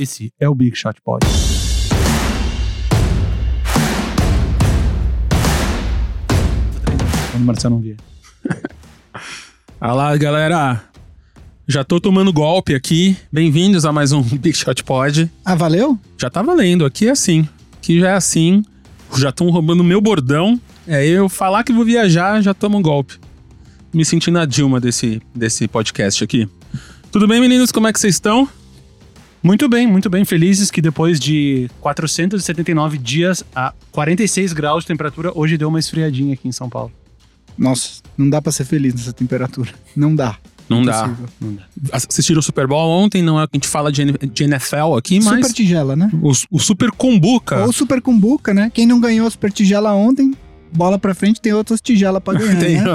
Esse é o Big Shot Pod. Quando o Marcelo não via. Olá, galera. Já tô tomando golpe aqui. Bem-vindos a mais um Big Shot Pod. Ah, valeu? Já tá valendo. Aqui é assim. Aqui já é assim. Já estão roubando meu bordão. É eu falar que vou viajar, já tomo um golpe. Me sentindo a Dilma desse, desse podcast aqui. Tudo bem, meninos? Como é que vocês estão? Muito bem, muito bem. Felizes que depois de 479 dias a 46 graus de temperatura, hoje deu uma esfriadinha aqui em São Paulo. Nossa, não dá pra ser feliz nessa temperatura. Não dá. Não dá. Não dá. Assistiram o Super Bowl ontem, não é que a gente fala de, NFL aqui, mas Super tigela, né? o, o Super Combuca. Ou Super Cumbuca, né? Quem não ganhou a Super Tigela ontem, bola pra frente, tem outras tigelas pra ganhar, Tem né?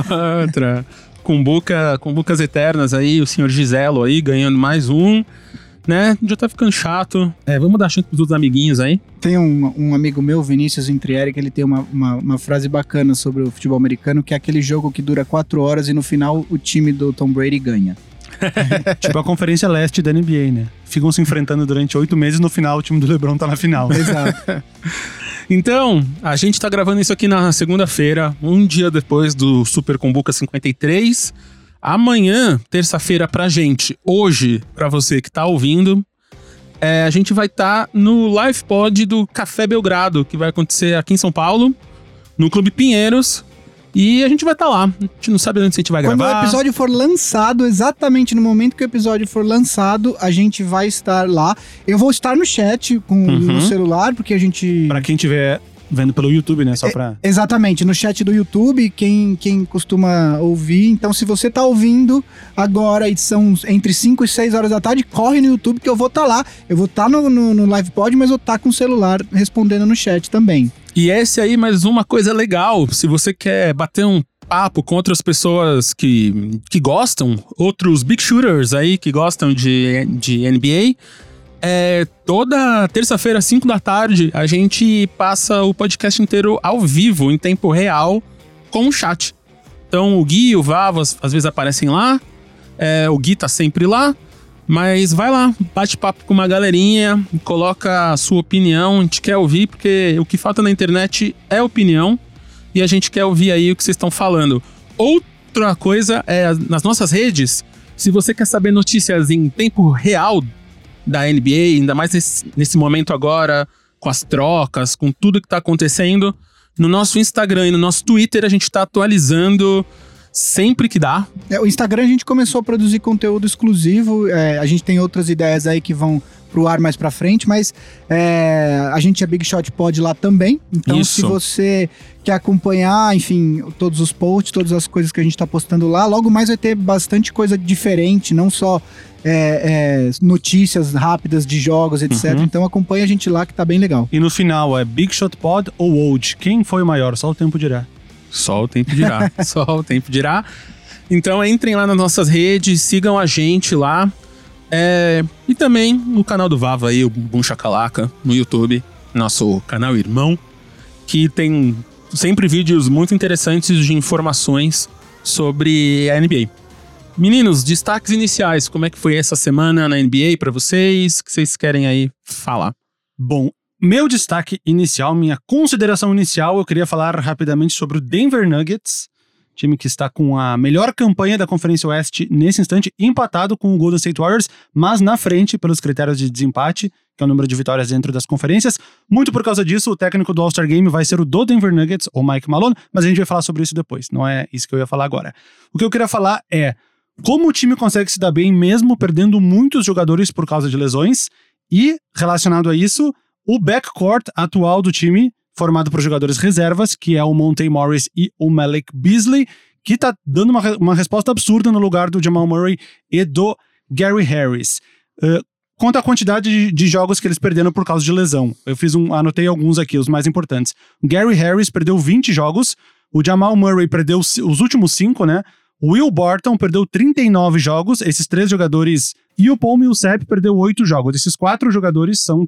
outra. Cumbuca, Cumbucas Eternas aí, o senhor Giselo aí ganhando mais um, né? Já tá ficando chato. É, vamos dar chance pros outros amiguinhos aí. Tem um, um amigo meu, Vinícius Intrieri, que ele tem uma, uma, uma frase bacana sobre o futebol americano, que é aquele jogo que dura quatro horas e no final o time do Tom Brady ganha. Tipo a Conferência Leste da NBA, né? Ficam se enfrentando durante oito meses, no final o time do LeBron tá na final. Exato. Então, a gente tá gravando isso aqui na segunda-feira, um dia depois do Super Combuca 53. Amanhã, terça-feira pra gente, hoje, pra você que tá ouvindo, é, a gente vai estar no live pod do Café Belgrado, que vai acontecer aqui em São Paulo, no Clube Pinheiros. E a gente vai estar lá. A gente não sabe onde a gente vai Quando gravar. o episódio for lançado, exatamente no momento que o episódio for lançado, a gente vai estar lá. Eu vou estar no chat com Uhum. no celular, porque a gente. Pra quem estiver vendo pelo YouTube, né? Só pra. Exatamente, no chat do YouTube, quem, quem costuma ouvir. Então, se você tá ouvindo agora e são entre 5 e 6 horas da tarde, corre no YouTube que eu vou estar lá. Eu vou estar no, no, no live pod, mas eu estar com o celular respondendo no chat também. E esse aí, mais uma coisa legal. Se você quer bater um papo com outras pessoas que, que gostam, outros big shooters aí que gostam de, de NBA, é, toda terça-feira, 5 da tarde, a gente passa o podcast inteiro ao vivo, em tempo real, com o chat. Então o Gui e o Vavo às, vezes aparecem lá, é, o Gui tá sempre lá, mas vai lá, bate papo com uma galerinha, coloca a sua opinião, a gente quer ouvir, porque o que falta na internet é opinião, e a gente quer ouvir aí o que vocês estão falando. Outra coisa é nas nossas redes, se você quer saber notícias em tempo real da NBA, ainda mais nesse, nesse momento agora, com as trocas, com tudo que tá acontecendo, no nosso Instagram e no nosso Twitter a gente tá atualizando sempre que dá. É, o Instagram a gente começou a produzir conteúdo exclusivo. é, a gente tem outras ideias aí que vão pro ar mais pra frente, mas é, a gente é Big Shot Pod lá também. Então, Isso. se você quer acompanhar, enfim, todos os posts, todas as coisas que a gente tá postando lá, logo mais vai ter bastante coisa diferente, não só é, é, notícias rápidas de jogos, etc. Uhum. Então acompanha a gente lá que tá bem legal. E no final é Big Shot Pod ou Old? Quem foi o maior? Só o tempo dirá. Só o tempo dirá. Só o tempo dirá. Então entrem lá nas nossas redes, sigam a gente lá. É, e também no canal do Vava aí, o Bum Chacalaca, no YouTube, nosso canal irmão, que tem sempre vídeos muito interessantes de informações sobre a NBA. Meninos, destaques iniciais, como é que foi essa semana na NBA pra vocês? O que vocês querem aí falar? Bom, meu destaque inicial, minha consideração inicial, eu queria falar rapidamente sobre o Denver Nuggets, time que está com a melhor campanha da Conferência Oeste nesse instante, empatado com o Golden State Warriors, mas na frente pelos critérios de desempate, que é o número de vitórias dentro das conferências. Muito por causa disso, o técnico do All-Star Game vai ser o do Denver Nuggets, o Mike Malone, mas a gente vai falar sobre isso depois, não é isso que eu ia falar agora. O que eu queria falar é como o time consegue se dar bem mesmo perdendo muitos jogadores por causa de lesões e, relacionado a isso, o backcourt atual do time, formado por jogadores reservas, que é o Monte Morris e o Malik Beasley, que tá dando uma, uma resposta absurda no lugar do Jamal Murray e do Gary Harris. Uh, quanto à quantidade de, de jogos que eles perderam por causa de lesão. Eu fiz um, anotei alguns aqui, os mais importantes. Gary Harris perdeu 20 jogos, o Jamal Murray perdeu os últimos 5, né? O Will Barton perdeu 39 jogos, esses três jogadores. E o Paul Millsap perdeu 8 jogos. Esses quatro jogadores são,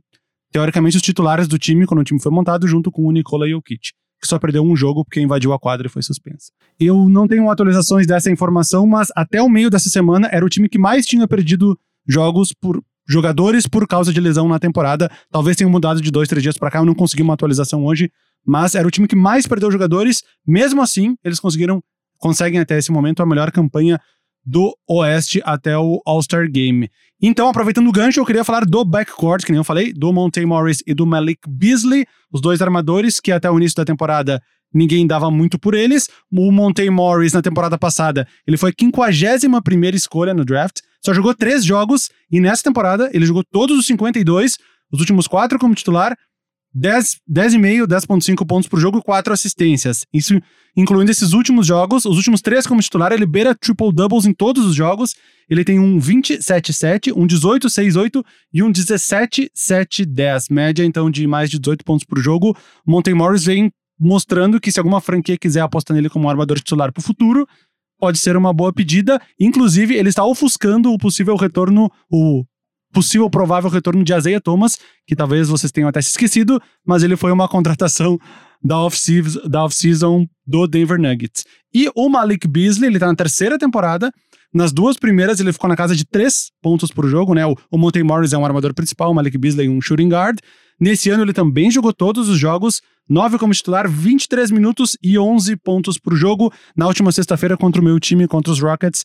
teoricamente, os titulares do time quando o time foi montado, junto com o Nikola Jokic, que só perdeu um jogo porque invadiu a quadra e foi suspenso. Eu não tenho atualizações dessa informação, mas até o meio dessa semana era o time que mais tinha perdido jogos por, jogadores por causa de lesão na temporada. Talvez tenham mudado de dois, três dias para cá. Eu não consegui uma atualização hoje, mas era o time que mais perdeu jogadores. Mesmo assim, eles conseguiram, conseguem até esse momento a melhor campanha do Oeste até o All-Star Game. Então, aproveitando o gancho, eu queria falar do backcourt, que nem eu falei, do Monte Morris e do Malik Beasley, os dois armadores que até o início da temporada ninguém dava muito por eles. O Monte Morris, na temporada passada, ele foi a 51 primeira escolha no draft, só jogou três jogos, e nessa temporada ele jogou todos os 52, os últimos quatro como titular, 10, 10,5, 10,5 pontos por jogo e 4 assistências. Isso incluindo esses últimos jogos. Os últimos três como titular, ele beira triple-doubles em todos os jogos. Ele tem um 27-7, um 18-6-8 e um 17-7-10. Média, então, de mais de 18 pontos por jogo. Monte Morris vem mostrando que se alguma franquia quiser apostar nele como armador titular para o futuro, pode ser uma boa pedida. Inclusive, ele está ofuscando o possível retorno, o possível provável retorno de Azeia Thomas, que talvez vocês tenham até se esquecido, mas ele foi uma contratação da off-season off do Denver Nuggets. E o Malik Beasley, ele tá na terceira temporada, nas duas primeiras ele ficou na casa de três pontos por jogo, né? O, o Monte Morris é um armador principal, o Malik Beasley um shooting guard. Nesse ano ele também jogou todos os jogos, 9 como titular, 23 minutos e 11 pontos por jogo. Na última sexta-feira contra o meu time, contra os Rockets,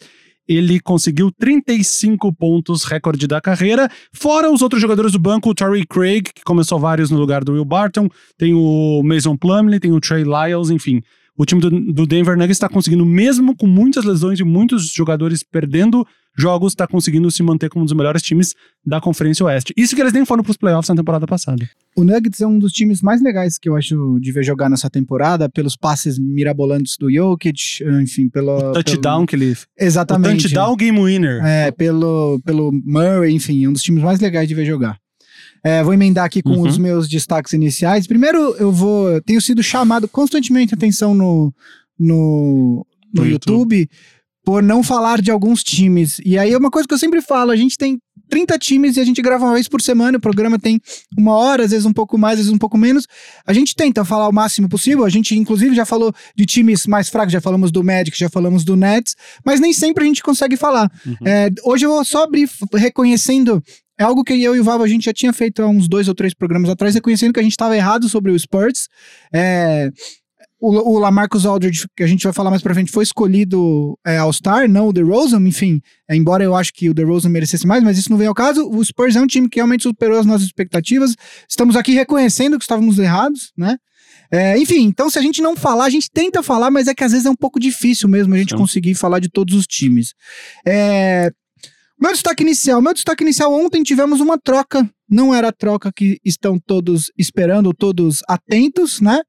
ele conseguiu 35 pontos, recorde da carreira. Fora os outros jogadores do banco, o Torrey Craig, que começou vários no lugar do Will Barton, tem o Mason Plumlee, tem o Trey Lyles, enfim. O time do, do Denver Nuggets está conseguindo, mesmo com muitas lesões e muitos jogadores perdendo jogos, está conseguindo se manter como um dos melhores times da Conferência Oeste. Isso que eles nem foram para os playoffs na temporada passada. O Nuggets é um dos times mais legais que eu acho de ver jogar nessa temporada, pelos passes mirabolantes do Jokic, enfim, pelo... O touchdown pelo... que ele... Exatamente. O touchdown game winner. É, pelo, pelo Murray, enfim, um dos times mais legais de ver jogar. É, vou emendar aqui com uhum. os meus destaques iniciais. Primeiro, eu vou. Tenho sido chamado constantemente atenção no, no, no, no YouTube. YouTube por não falar de alguns times. E aí é uma coisa que eu sempre falo: a gente tem 30 times e a gente grava uma vez por semana. O programa tem uma hora, às vezes um pouco mais, às vezes um pouco menos. A gente tenta falar o máximo possível. A gente, inclusive, já falou de times mais fracos, já falamos do Magic, já falamos do Nets, mas nem sempre a gente consegue falar. Uhum. É, hoje eu vou só abrir reconhecendo é algo que eu e o Vavo a gente já tinha feito há uns dois ou três programas atrás, reconhecendo que a gente estava errado sobre o Spurs. É, o, o Lamarcus Aldridge, que a gente vai falar mais pra frente, foi escolhido é, All-Star, não o DeRozan, enfim, é, embora eu acho que o DeRozan merecesse mais, mas isso não veio ao caso. O Spurs é um time que realmente superou as nossas expectativas. Estamos aqui reconhecendo que estávamos errados, né? É, enfim, então se a gente não falar, a gente tenta falar, mas é que às vezes é um pouco difícil mesmo a gente Sim. conseguir falar de todos os times. É, meu destaque inicial. Meu destaque inicial, ontem tivemos uma troca. Não era a troca que estão todos esperando, todos atentos, né?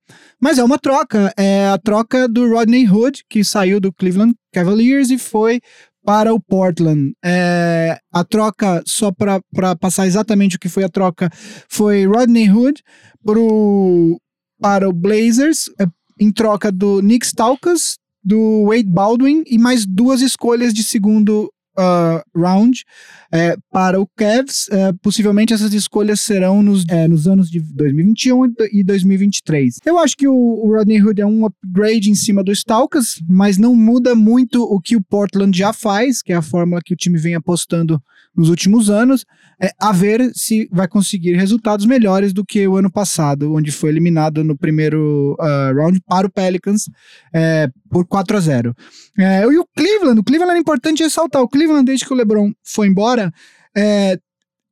Mas é uma troca. É a troca do Rodney Hood, que saiu do Cleveland Cavaliers e foi para o Portland. É, a troca, só para passar exatamente o que foi a troca, foi Rodney Hood pro, para o Blazers, é, em troca do Nick Stalkas, do Wade Baldwin e mais duas escolhas de segundo uh, round é, para o Cavs. É, possivelmente essas escolhas serão nos, é, nos anos de 2021 e 2023. Eu acho que o, o, Rodney Hood é um upgrade em cima do Stalkas, mas não muda muito o que o Portland já faz, que é a fórmula que o time vem apostando nos últimos anos, é, a ver se vai conseguir resultados melhores do que o ano passado, onde foi eliminado no primeiro uh, round para o Pelicans é, por 4 a 0. É, e o Cleveland, o Cleveland é importante ressaltar, o Cleveland desde que o LeBron foi embora, é,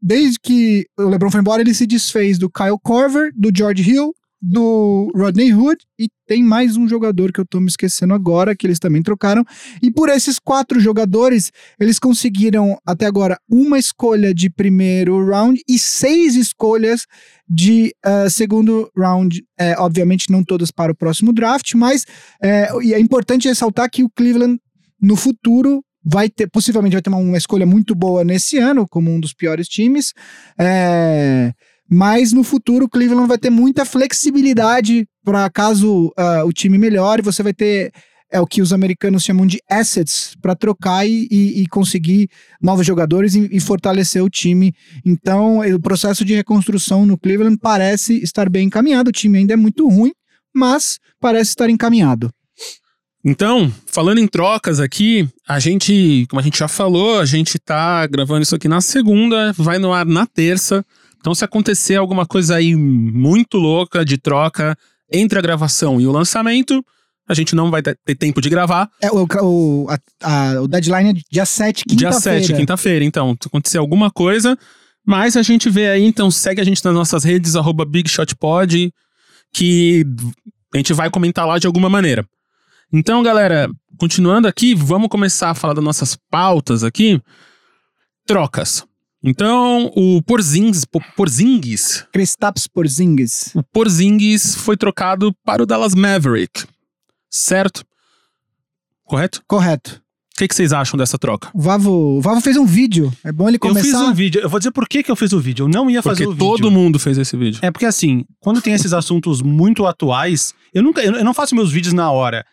desde que o LeBron foi embora, ele se desfez do Kyle Korver, do George Hill, do Rodney Hood e tem mais um jogador que eu tô me esquecendo agora, que eles também trocaram. E por esses quatro jogadores, eles conseguiram até agora uma escolha de primeiro round e seis escolhas de uh, segundo round. É, obviamente, não todas para o próximo draft, mas é, é importante ressaltar que o Cleveland, no futuro, vai ter, possivelmente vai ter uma, uma escolha muito boa nesse ano, como um dos piores times. É mas no futuro o Cleveland vai ter muita flexibilidade para caso uh, o time melhore, você vai ter é o que os americanos chamam de assets para trocar e, e, e, conseguir novos jogadores e, e, fortalecer o time. Então, o processo de reconstrução no Cleveland parece estar bem encaminhado. O time ainda é muito ruim, mas parece estar encaminhado. Então, falando em trocas aqui, a gente, como a gente já falou, a gente tá gravando isso aqui na segunda, vai no ar na terça. Então, se acontecer alguma coisa aí muito louca de troca entre a gravação e o lançamento, a gente não vai ter tempo de gravar. É, o, o, a- a- o deadline é dia 7, quinta-feira. Dia 7, quinta-feira. Então, se acontecer alguma coisa, mas a gente vê aí, então segue a gente nas nossas redes, arroba BigShotPod, que a gente vai comentar lá de alguma maneira. Então, galera, continuando aqui, vamos começar a falar das nossas pautas aqui. Trocas. Então, o Porzingis, Po- Porzingis, Kristaps Porzingis. o Porzingis foi trocado para o Dallas Maverick, certo? Correto? Correto. O que, que vocês acham dessa troca? O Vavo, o Vavo fez um vídeo. É bom ele Eu fiz começar. um vídeo. Eu vou dizer por que, que eu fiz o vídeo. Eu não ia fazer Porque o vídeo. todo mundo fez esse vídeo. É porque assim, quando tem esses assuntos muito atuais, eu nunca, eu não faço meus vídeos na hora.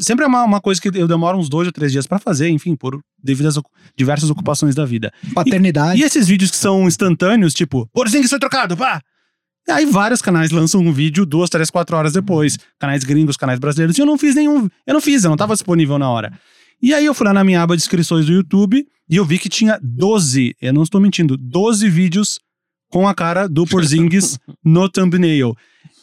Sempre é uma, uma coisa que eu demoro uns dois ou três dias pra fazer, enfim, por devido às diversas ocupações da vida. Paternidade. E esses vídeos que são instantâneos, tipo, Porzingis foi trocado, pá! E aí vários canais lançam um vídeo duas, três, quatro horas depois. Canais gringos, canais brasileiros. E eu não fiz nenhum. Eu não fiz, eu não tava disponível na hora. E aí eu fui lá na minha aba de inscrições do YouTube e eu vi que tinha 12, eu não estou mentindo, 12 vídeos com a cara do Porzingis no thumbnail.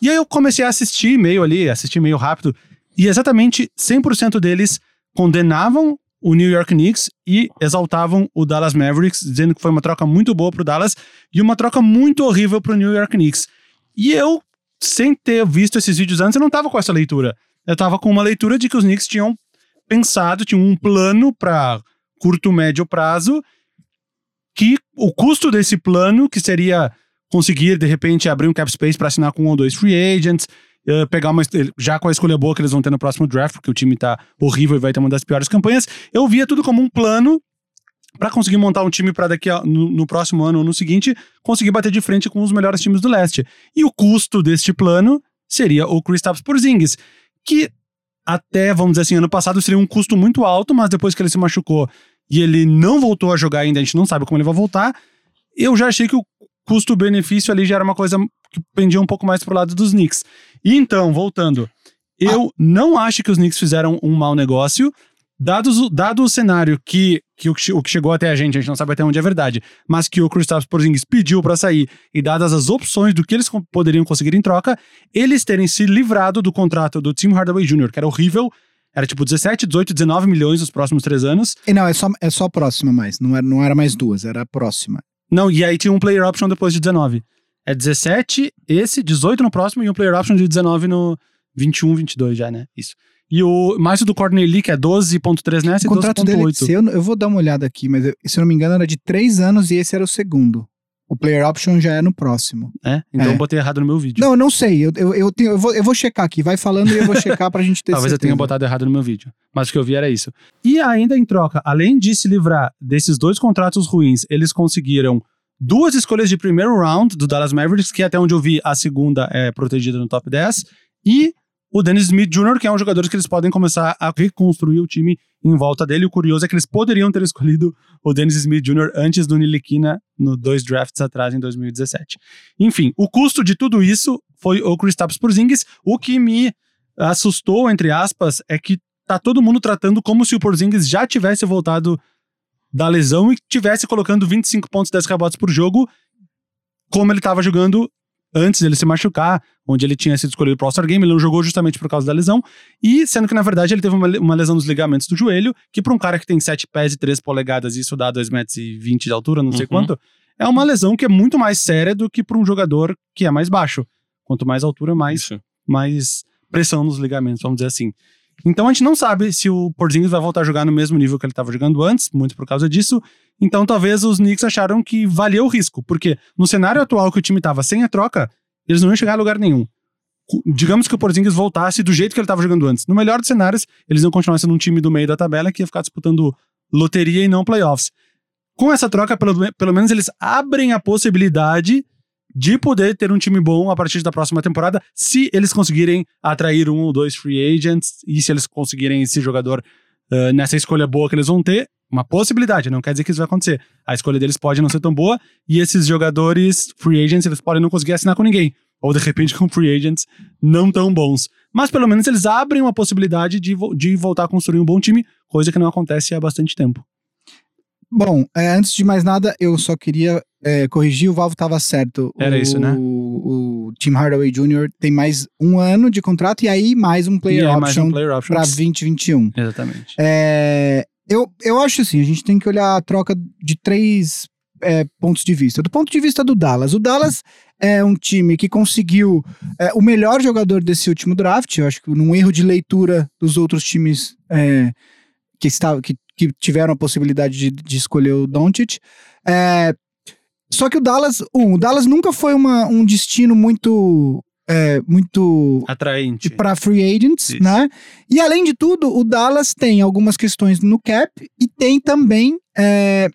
E aí eu comecei a assistir meio ali, assistir meio rápido, e exatamente 100% deles condenavam o New York Knicks e exaltavam o Dallas Mavericks, dizendo que foi uma troca muito boa pro Dallas e uma troca muito horrível pro New York Knicks. E eu, sem ter visto esses vídeos antes, eu não tava com essa leitura. Eu tava com uma leitura de que os Knicks tinham pensado, tinham um plano para curto, médio prazo, que o custo desse plano, que seria conseguir, de repente, abrir um cap space para assinar com um ou dois free agents, eh, pegar uma, já com a escolha boa que eles vão ter no próximo draft, porque o time tá horrível e vai ter uma das piores campanhas, eu via tudo como um plano para conseguir montar um time para daqui a, no, no próximo ano ou no seguinte conseguir bater de frente com os melhores times do leste. E o custo deste plano seria o Kristaps Porzingis, que até, vamos dizer assim, ano passado seria um custo muito alto, mas depois que ele se machucou e ele não voltou a jogar ainda, a gente não sabe como ele vai voltar, eu já achei que o custo-benefício ali já era uma coisa que pendia um pouco mais pro lado dos Knicks. E então, voltando, eu não acho que os Knicks fizeram um mau negócio, dados, dado o cenário que, que o, o que chegou até a gente, a gente não sabe até onde é verdade, mas que o Kristaps Porzingis pediu pra sair e dadas as opções do que eles poderiam conseguir em troca, eles terem se livrado do contrato do Tim Hardaway Jr., que era horrível, era tipo 17, 18, 19 milhões nos próximos três anos. E não, é só, é só a próxima mais. Não era, não era mais duas, era a próxima. Não, e aí tinha um player option depois de 19. É 17, esse, 18 no próximo e um player option de 19 no 21, 22 já, né? Isso. E o mais o do Courtney Lee, que é 12.3 nessa O e contrato dele, 12.8. se eu, eu vou dar uma olhada aqui, mas eu- se eu não me engano era de três anos e esse era o segundo. O player option já é no próximo. É? Então É. eu botei errado no meu vídeo. Não, eu não sei. Eu, eu, eu, tenho, eu, vou, eu vou checar aqui. Vai falando e eu vou checar pra gente ter Talvez eu certeza. tenha botado errado no meu vídeo. Mas o que eu vi era isso. E ainda em troca, além de se livrar desses dois contratos ruins, eles conseguiram duas escolhas de primeiro round do Dallas Mavericks, que até onde eu vi a segunda é protegida no top 10, e o Dennis Smith Jr., que é um jogador que eles podem começar a reconstruir o time em volta dele. O curioso é que eles poderiam ter escolhido o Dennis Smith Jr. antes do Niliquina no dois drafts atrás em 2017. Enfim, o custo de tudo isso foi o Kristaps Porzingis, o que me assustou, entre aspas, é que tá todo mundo tratando como se o Porzingis já tivesse voltado da lesão e tivesse colocando 25 pontos, 10 rebotes por jogo, como ele tava jogando antes dele se machucar, onde ele tinha sido escolhido pro All-Star Game, ele não jogou justamente por causa da lesão, e sendo que, na verdade, ele teve uma, uma lesão nos ligamentos do joelho, que pra um cara que tem 7 pés e 3 polegadas, e isso dá 2 metros e 20 de altura, não sei Uhum. quanto, é uma lesão que é muito mais séria do que pra um jogador que é mais baixo. Quanto mais altura, mais Isso. mais pressão nos ligamentos, vamos dizer assim. Então a gente não sabe se o Porzingis vai voltar a jogar no mesmo nível que ele estava jogando antes, muito por causa disso. Então talvez os Knicks acharam que valia o risco, porque no cenário atual que o time estava sem a troca, eles não iam chegar a lugar nenhum. Digamos que o Porzingis voltasse do jeito que ele estava jogando antes. No melhor dos cenários, eles iam continuar sendo um time do meio da tabela que ia ficar disputando loteria e não playoffs. Com essa troca, pelo, pelo menos eles abrem a possibilidade de poder ter um time bom a partir da próxima temporada, se eles conseguirem atrair um ou dois free agents e se eles conseguirem esse jogador eh, nessa escolha boa que eles vão ter. Uma possibilidade, não quer dizer que isso vai acontecer. A escolha deles pode não ser tão boa e esses jogadores free agents eles podem não conseguir assinar com ninguém. ou de repente com free agents não tão bons. Mas pelo menos eles abrem uma possibilidade de, de voltar a construir um bom time, coisa que não acontece há bastante tempo. Bom, é, antes de mais nada, eu só queria é, corrigir, o Valvo estava certo. Era o, isso, né? O, Tim Hardaway Jr. tem mais um ano de contrato e aí mais um player e option um para 2021. Exatamente. É, eu, eu acho assim, a gente tem que olhar a troca de três é, pontos de vista. Do ponto de vista do Dallas, o Dallas é um time que conseguiu é, o melhor jogador desse último draft, eu acho que num erro de leitura dos outros times é, que, estavam, que, que tiveram a possibilidade de, de escolher o Doncic. É, só que o Dallas, um, o Dallas nunca foi uma, um destino muito... é, muito Atraente. para free agents, Isso. né? E além de tudo, o Dallas tem algumas questões no cap e tem também é,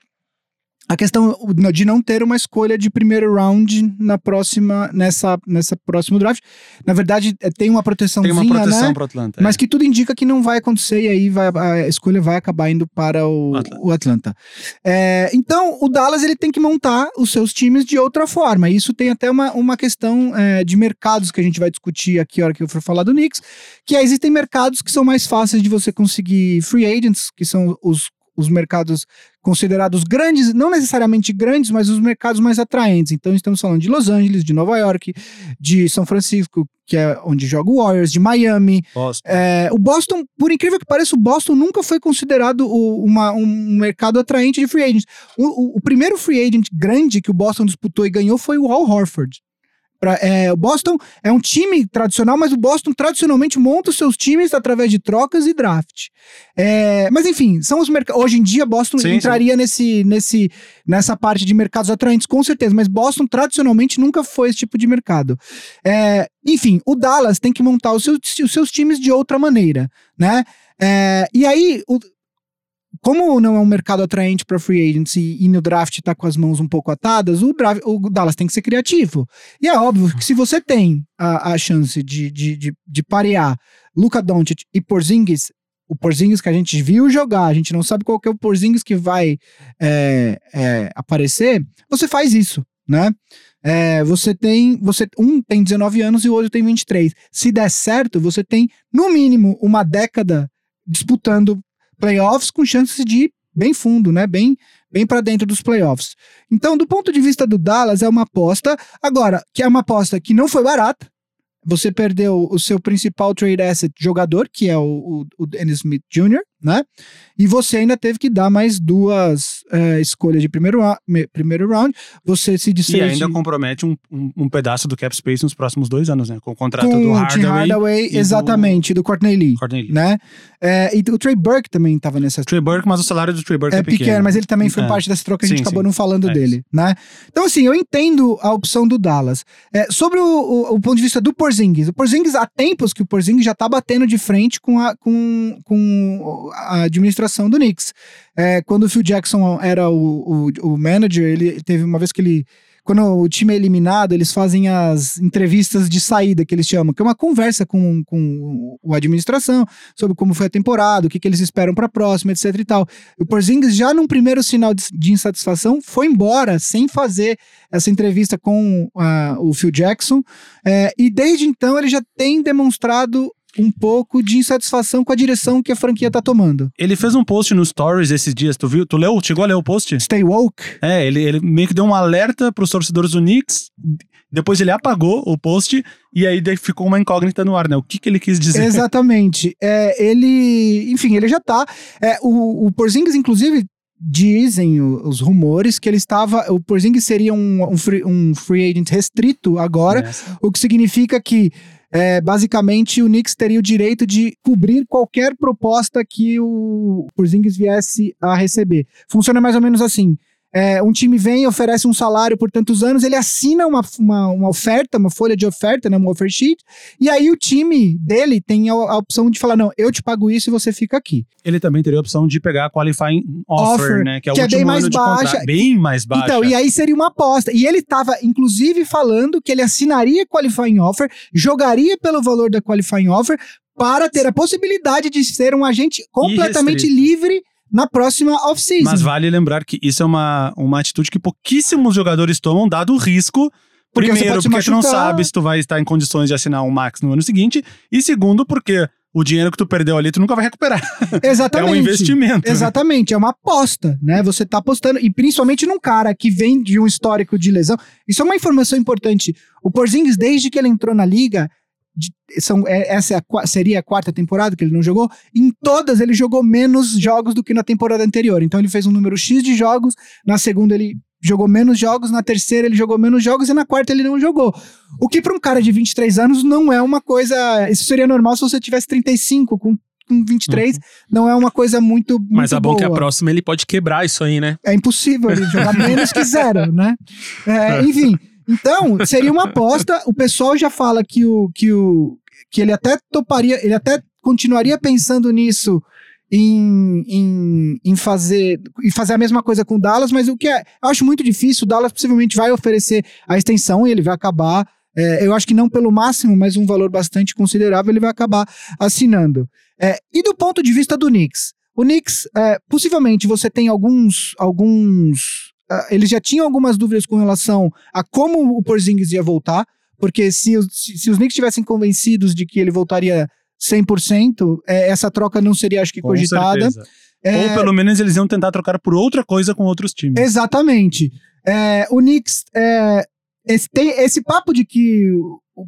a questão de não ter uma escolha de primeiro round na próxima, nessa, nessa próximo draft. Na verdade, é, tem uma Tem proteçãozinha, uma proteção né? pro Atlanta. Mas é. que tudo indica que não vai acontecer e aí vai- a escolha vai acabar indo para o, Atlanta. o Atlanta. É, então, o Dallas ele tem que montar os seus times de outra forma. Isso tem até uma, uma questão é, de mercados que a gente vai discutir aqui a hora que eu for falar do Knicks, que existem mercados que são mais fáceis de você conseguir free agents, que são os, os mercados considerados grandes, não necessariamente grandes, mas os mercados mais atraentes. Então, estamos falando de Los Angeles, de Nova York, de São Francisco, que é onde joga o Warriors, de Miami, Boston. é, o Boston, por incrível que pareça, o Boston nunca foi considerado o- uma- um mercado atraente de free agents. O, o- o primeiro free agent grande que o Boston disputou e ganhou foi o Al Horford. Pra- é, o Boston é um time tradicional, mas o Boston tradicionalmente monta os seus times através de trocas e draft. É, mas enfim, são os mercados. Hoje em dia, Boston Sim, entraria Nesse, nesse, nessa parte de mercados atraentes, com certeza. Mas Boston tradicionalmente nunca foi esse tipo de mercado. É, enfim, o Dallas tem que montar os seus, os seus times de outra maneira, né? É, e aí, o- como não é um mercado atraente para free agents e, no draft tá com as mãos um pouco atadas, o, draft, o Dallas tem que ser criativo. E é óbvio que se você tem a, a chance de, de, de, de parear Luka Doncic e Porzingis, o Porzingis que a gente viu jogar, a gente não sabe qual que é o Porzingis que vai é, é, aparecer, você faz isso, né? É, você tem, você um tem 19 anos e o outro tem 23. Se der certo, você tem no mínimo uma década disputando playoffs com chances de ir bem fundo, né? Bem, bem para dentro dos playoffs. Então, do ponto de vista do Dallas, é uma aposta. Agora, que é uma aposta que não foi barata. Você perdeu o seu principal trade asset jogador, que é o, o, o Dennis Smith Jr., né? E você ainda teve que dar mais duas é, escolhas de primeiro, primeiro round. Você se E desfez ainda compromete um, um, um pedaço do cap space nos próximos dois anos, né? Com o contrato com do Hardaway, Hardaway, e do exatamente, do, Courtney Lee, Courtney Lee. né? É, e o Trey Burke também estava nessa Trey Burke, mas o salário do Trey Burke é, é pequeno, mas ele também foi É. parte dessa troca, a gente Sim, acabou sim. não falando É dele, né? Então, assim, eu entendo a opção do Dallas. É, sobre o, o- o ponto de vista do Porzingis, o Porzingis, há tempos que o Porzingis já tá batendo de frente com a, com, com a administração do Knicks. É, quando o Phil Jackson era o, o, o manager, ele teve uma vez que ele quando o time é eliminado, eles fazem as entrevistas de saída, que eles chamam, que é uma conversa com, com o administração sobre como foi a temporada, o que, que eles esperam para a próxima, etc e tal. O Porzingis, já num primeiro sinal de, de insatisfação, foi embora sem fazer essa entrevista com ah, o Phil Jackson. É, e desde então ele já tem demonstrado um pouco de insatisfação com a direção que a franquia tá tomando. Ele fez um post no Stories esses dias, tu viu? Tu leu? Chegou a ler o post? Stay woke. É, ele, ele meio que deu um alerta pros torcedores do Knicks, depois ele apagou o post e aí ficou uma incógnita no ar, né? O que, que ele quis dizer? Exatamente. É, ele, enfim, ele já tá. É, o, o Porzingis, inclusive, dizem os rumores que ele estava. O Porzingis seria um, um, free, um free agent restrito agora, o que significa que. É, basicamente, o Knicks teria o direito de cobrir qualquer proposta que o Porzingis viesse a receber. Funciona mais ou menos assim. É, um time vem, oferece um salário por tantos anos, ele assina uma, uma, uma oferta, uma folha de oferta, né, uma offer sheet, e aí o time dele tem a, a opção de falar: não, eu te pago isso e você fica aqui. Ele também teria a opção de pegar a qualifying offer, Offer, né? Que é o que é bem mais baixa. contrato. Bem mais baixa. Então, e aí seria uma aposta. E ele estava, inclusive, falando que ele assinaria qualifying offer, jogaria pelo valor da qualifying offer, para ter a possibilidade de ser um agente completamente livre na próxima off-season. Mas vale lembrar que isso é uma, uma atitude que pouquíssimos jogadores tomam, dado o risco Porque Primeiro, porque tu não sabe se tu vai estar em condições de assinar um Max no ano seguinte. E segundo, porque o dinheiro que tu perdeu ali, tu nunca vai recuperar. Exatamente. É um investimento. né? Exatamente, é uma aposta, né? Você tá apostando, e principalmente num cara que vem de um histórico de lesão. Isso é uma informação importante. O Porzingis, desde que ele entrou na liga, são, é- essa é a seria a quarta temporada que ele não jogou. Em todas ele jogou menos jogos do que na temporada anterior. Então ele fez um número X de jogos, na segunda ele jogou menos jogos, na terceira ele jogou menos jogos e na quarta ele não jogou. O que para um cara de 23 anos não é uma coisa. Isso seria normal se você tivesse 35 com, com 23, não é uma coisa muito. muito Mas é bom boa. que a próxima ele pode quebrar isso aí, né? É impossível ele jogar menos que zero, né? É, enfim, então, seria uma aposta. O pessoal já fala que o que o que ele até toparia, ele até continuaria pensando nisso em, em, em fazer em fazer a mesma coisa com o Dallas, mas o que é, eu acho muito difícil, o Dallas possivelmente vai oferecer a extensão e ele vai acabar é, eu acho que não pelo máximo, mas um valor bastante considerável ele vai acabar assinando. É, e do ponto de vista do Knicks, o Knicks, é, possivelmente você tem alguns. alguns eles já tinham algumas dúvidas com relação a como o Porzingis ia voltar, porque se, os- se, se os Knicks estivessem convencidos de que ele voltaria 100%, é, essa troca não seria, acho que, Com cogitada. É, Ou pelo menos eles iam tentar trocar por outra coisa com outros times. Exatamente. É, o Knicks é, esse, tem esse papo de que,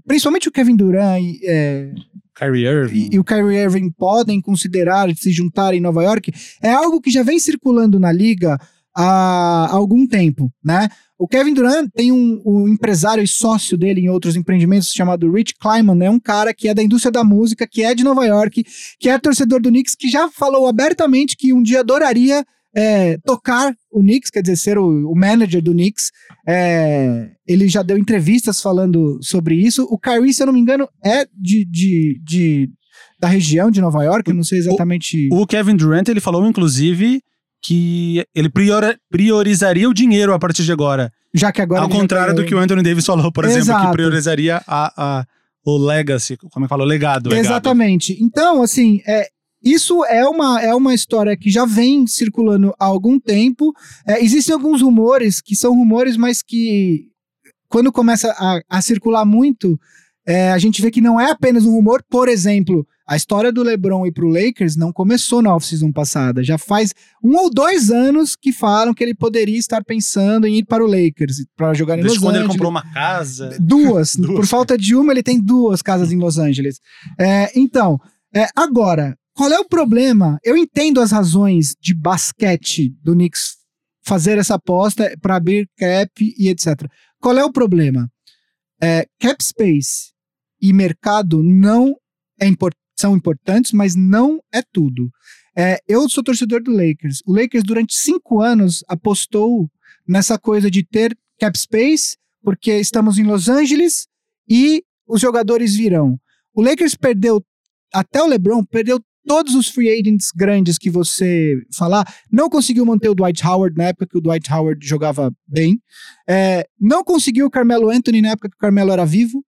principalmente o Kevin Durant e, é, Kyrie Irving. e, e o Kyrie Irving podem considerar se juntarem em Nova York, é algo que já vem circulando na liga há algum tempo, né? O Kevin Durant tem um, um empresário e sócio dele em outros empreendimentos chamado Rich Kleiman, é um cara que é da indústria da música, que é de Nova York, que é torcedor do Knicks, que já falou abertamente que um dia adoraria é, tocar o Knicks, quer dizer, ser o, o manager do Knicks. É, ele já deu entrevistas falando sobre isso. O Kyrie, se eu não me engano, é de, de, de- da região de Nova York, eu não sei exatamente. O Kevin Durant, ele falou, inclusive, que ele priora- priorizaria o dinheiro a partir de agora. já que agora. Ao ele contrário do que o Anthony Davis falou, por exemplo, Exato. que priorizaria a, a- o legacy, como é que fala? O legado. legado. Exatamente. Então, assim, é, isso é uma, é uma história que já vem circulando há algum tempo. É, existem alguns rumores que são rumores, mas que quando começa a, a circular muito, é, a gente vê que não é apenas um rumor. Por exemplo, a história do LeBron ir pro Lakers não começou na off-season passada. Já faz um ou dois anos que falam que ele poderia estar pensando em ir para o Lakers para jogar em Desde Los quando ele Angeles. comprou uma casa. Duas. Duas. Por falta de uma, ele tem duas casas em Los Angeles. É, então, é, agora, qual é o problema? Eu entendo as razões de basquete do Knicks fazer essa aposta para abrir cap e etc. Qual é o problema? É, cap space e mercado não é impor- são importantes, mas não é tudo. É, eu sou torcedor do Lakers. O Lakers, durante cinco anos, apostou nessa coisa de ter cap space, porque estamos em Los Angeles e os jogadores virão. O Lakers perdeu, até o LeBron, perdeu todos os free agents grandes que você falar. Não conseguiu manter o Dwight Howard na época que o Dwight Howard jogava bem. É, não conseguiu o Carmelo Anthony na época que o Carmelo era vivo.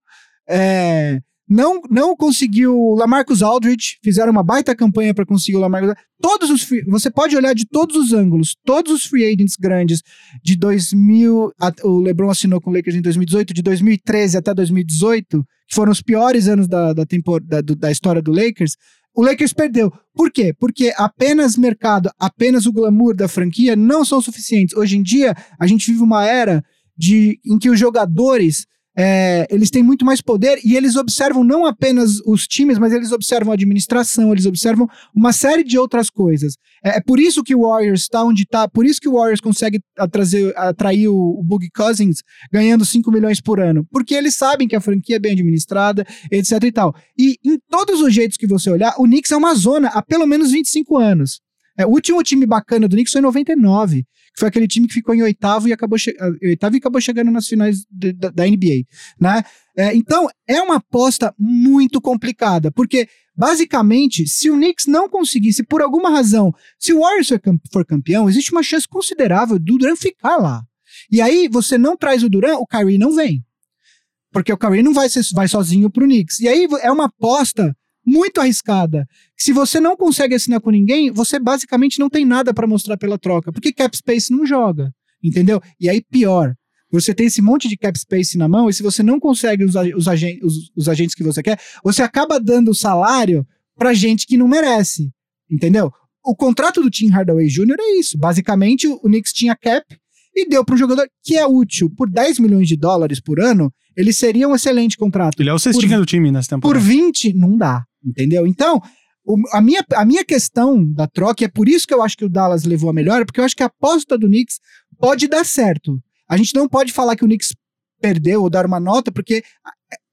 É, não, não conseguiu o Lamarcus Aldridge, fizeram uma baita campanha para conseguir o Lamarcus Todos os free, você pode olhar de todos os ângulos, todos os free agents grandes de 2000, a- o LeBron assinou com o Lakers em 2018, de 2013 até 2018, que foram os piores anos da, da, da, da história do Lakers, o Lakers perdeu. Por quê? Porque apenas mercado, apenas o glamour da franquia não são suficientes. Hoje em dia, a gente vive uma era de, em que os jogadores é, eles têm muito mais poder e eles observam não apenas os times, mas eles observam a administração, eles observam uma série de outras coisas. É, é por isso que o Warriors está onde está, por isso que o Warriors consegue atrazer, atrair o, o Cousins ganhando 5 milhões por ano, porque eles sabem que a franquia é bem administrada, etc e tal. E em todos os jeitos que você olhar, o Knicks é uma zona há pelo menos 25 anos. É, o último time bacana do Knicks foi em 99, que foi aquele time que ficou em oitavo e acabou, che- ah, oitavo e acabou chegando nas finais de- da, da NBA, né? É, então, é uma aposta muito complicada, porque, basicamente, se o Knicks não conseguisse, por alguma razão, se o Warriors for campeão, existe uma chance considerável do Durant ficar lá. E aí, você não traz o Durant, o Kyrie não vem. Porque o Kyrie não vai, ser, vai sozinho pro Knicks. E aí, é uma aposta muito arriscada. Se você não consegue assinar com ninguém, você basicamente não tem nada para mostrar pela troca, porque cap space não joga, entendeu? E aí pior, você tem esse monte de cap space na mão, e se você não consegue os, os, agen- os- os agentes que você quer, você acaba dando salário pra gente que não merece. Entendeu? O contrato do Tim Hardaway Jr. é isso. Basicamente, o Knicks tinha cap e deu para um jogador que é útil por 10 milhões de dólares por ano, ele seria um excelente contrato. Ele é o cestinha do time nessa Por temporada. 20, não dá, entendeu? Então, o- a, minha, a minha questão da troca, e é por isso que eu acho que o Dallas levou a melhor, porque eu acho que a aposta do Knicks pode dar certo. A gente não pode falar que o Knicks perdeu ou dar uma nota, porque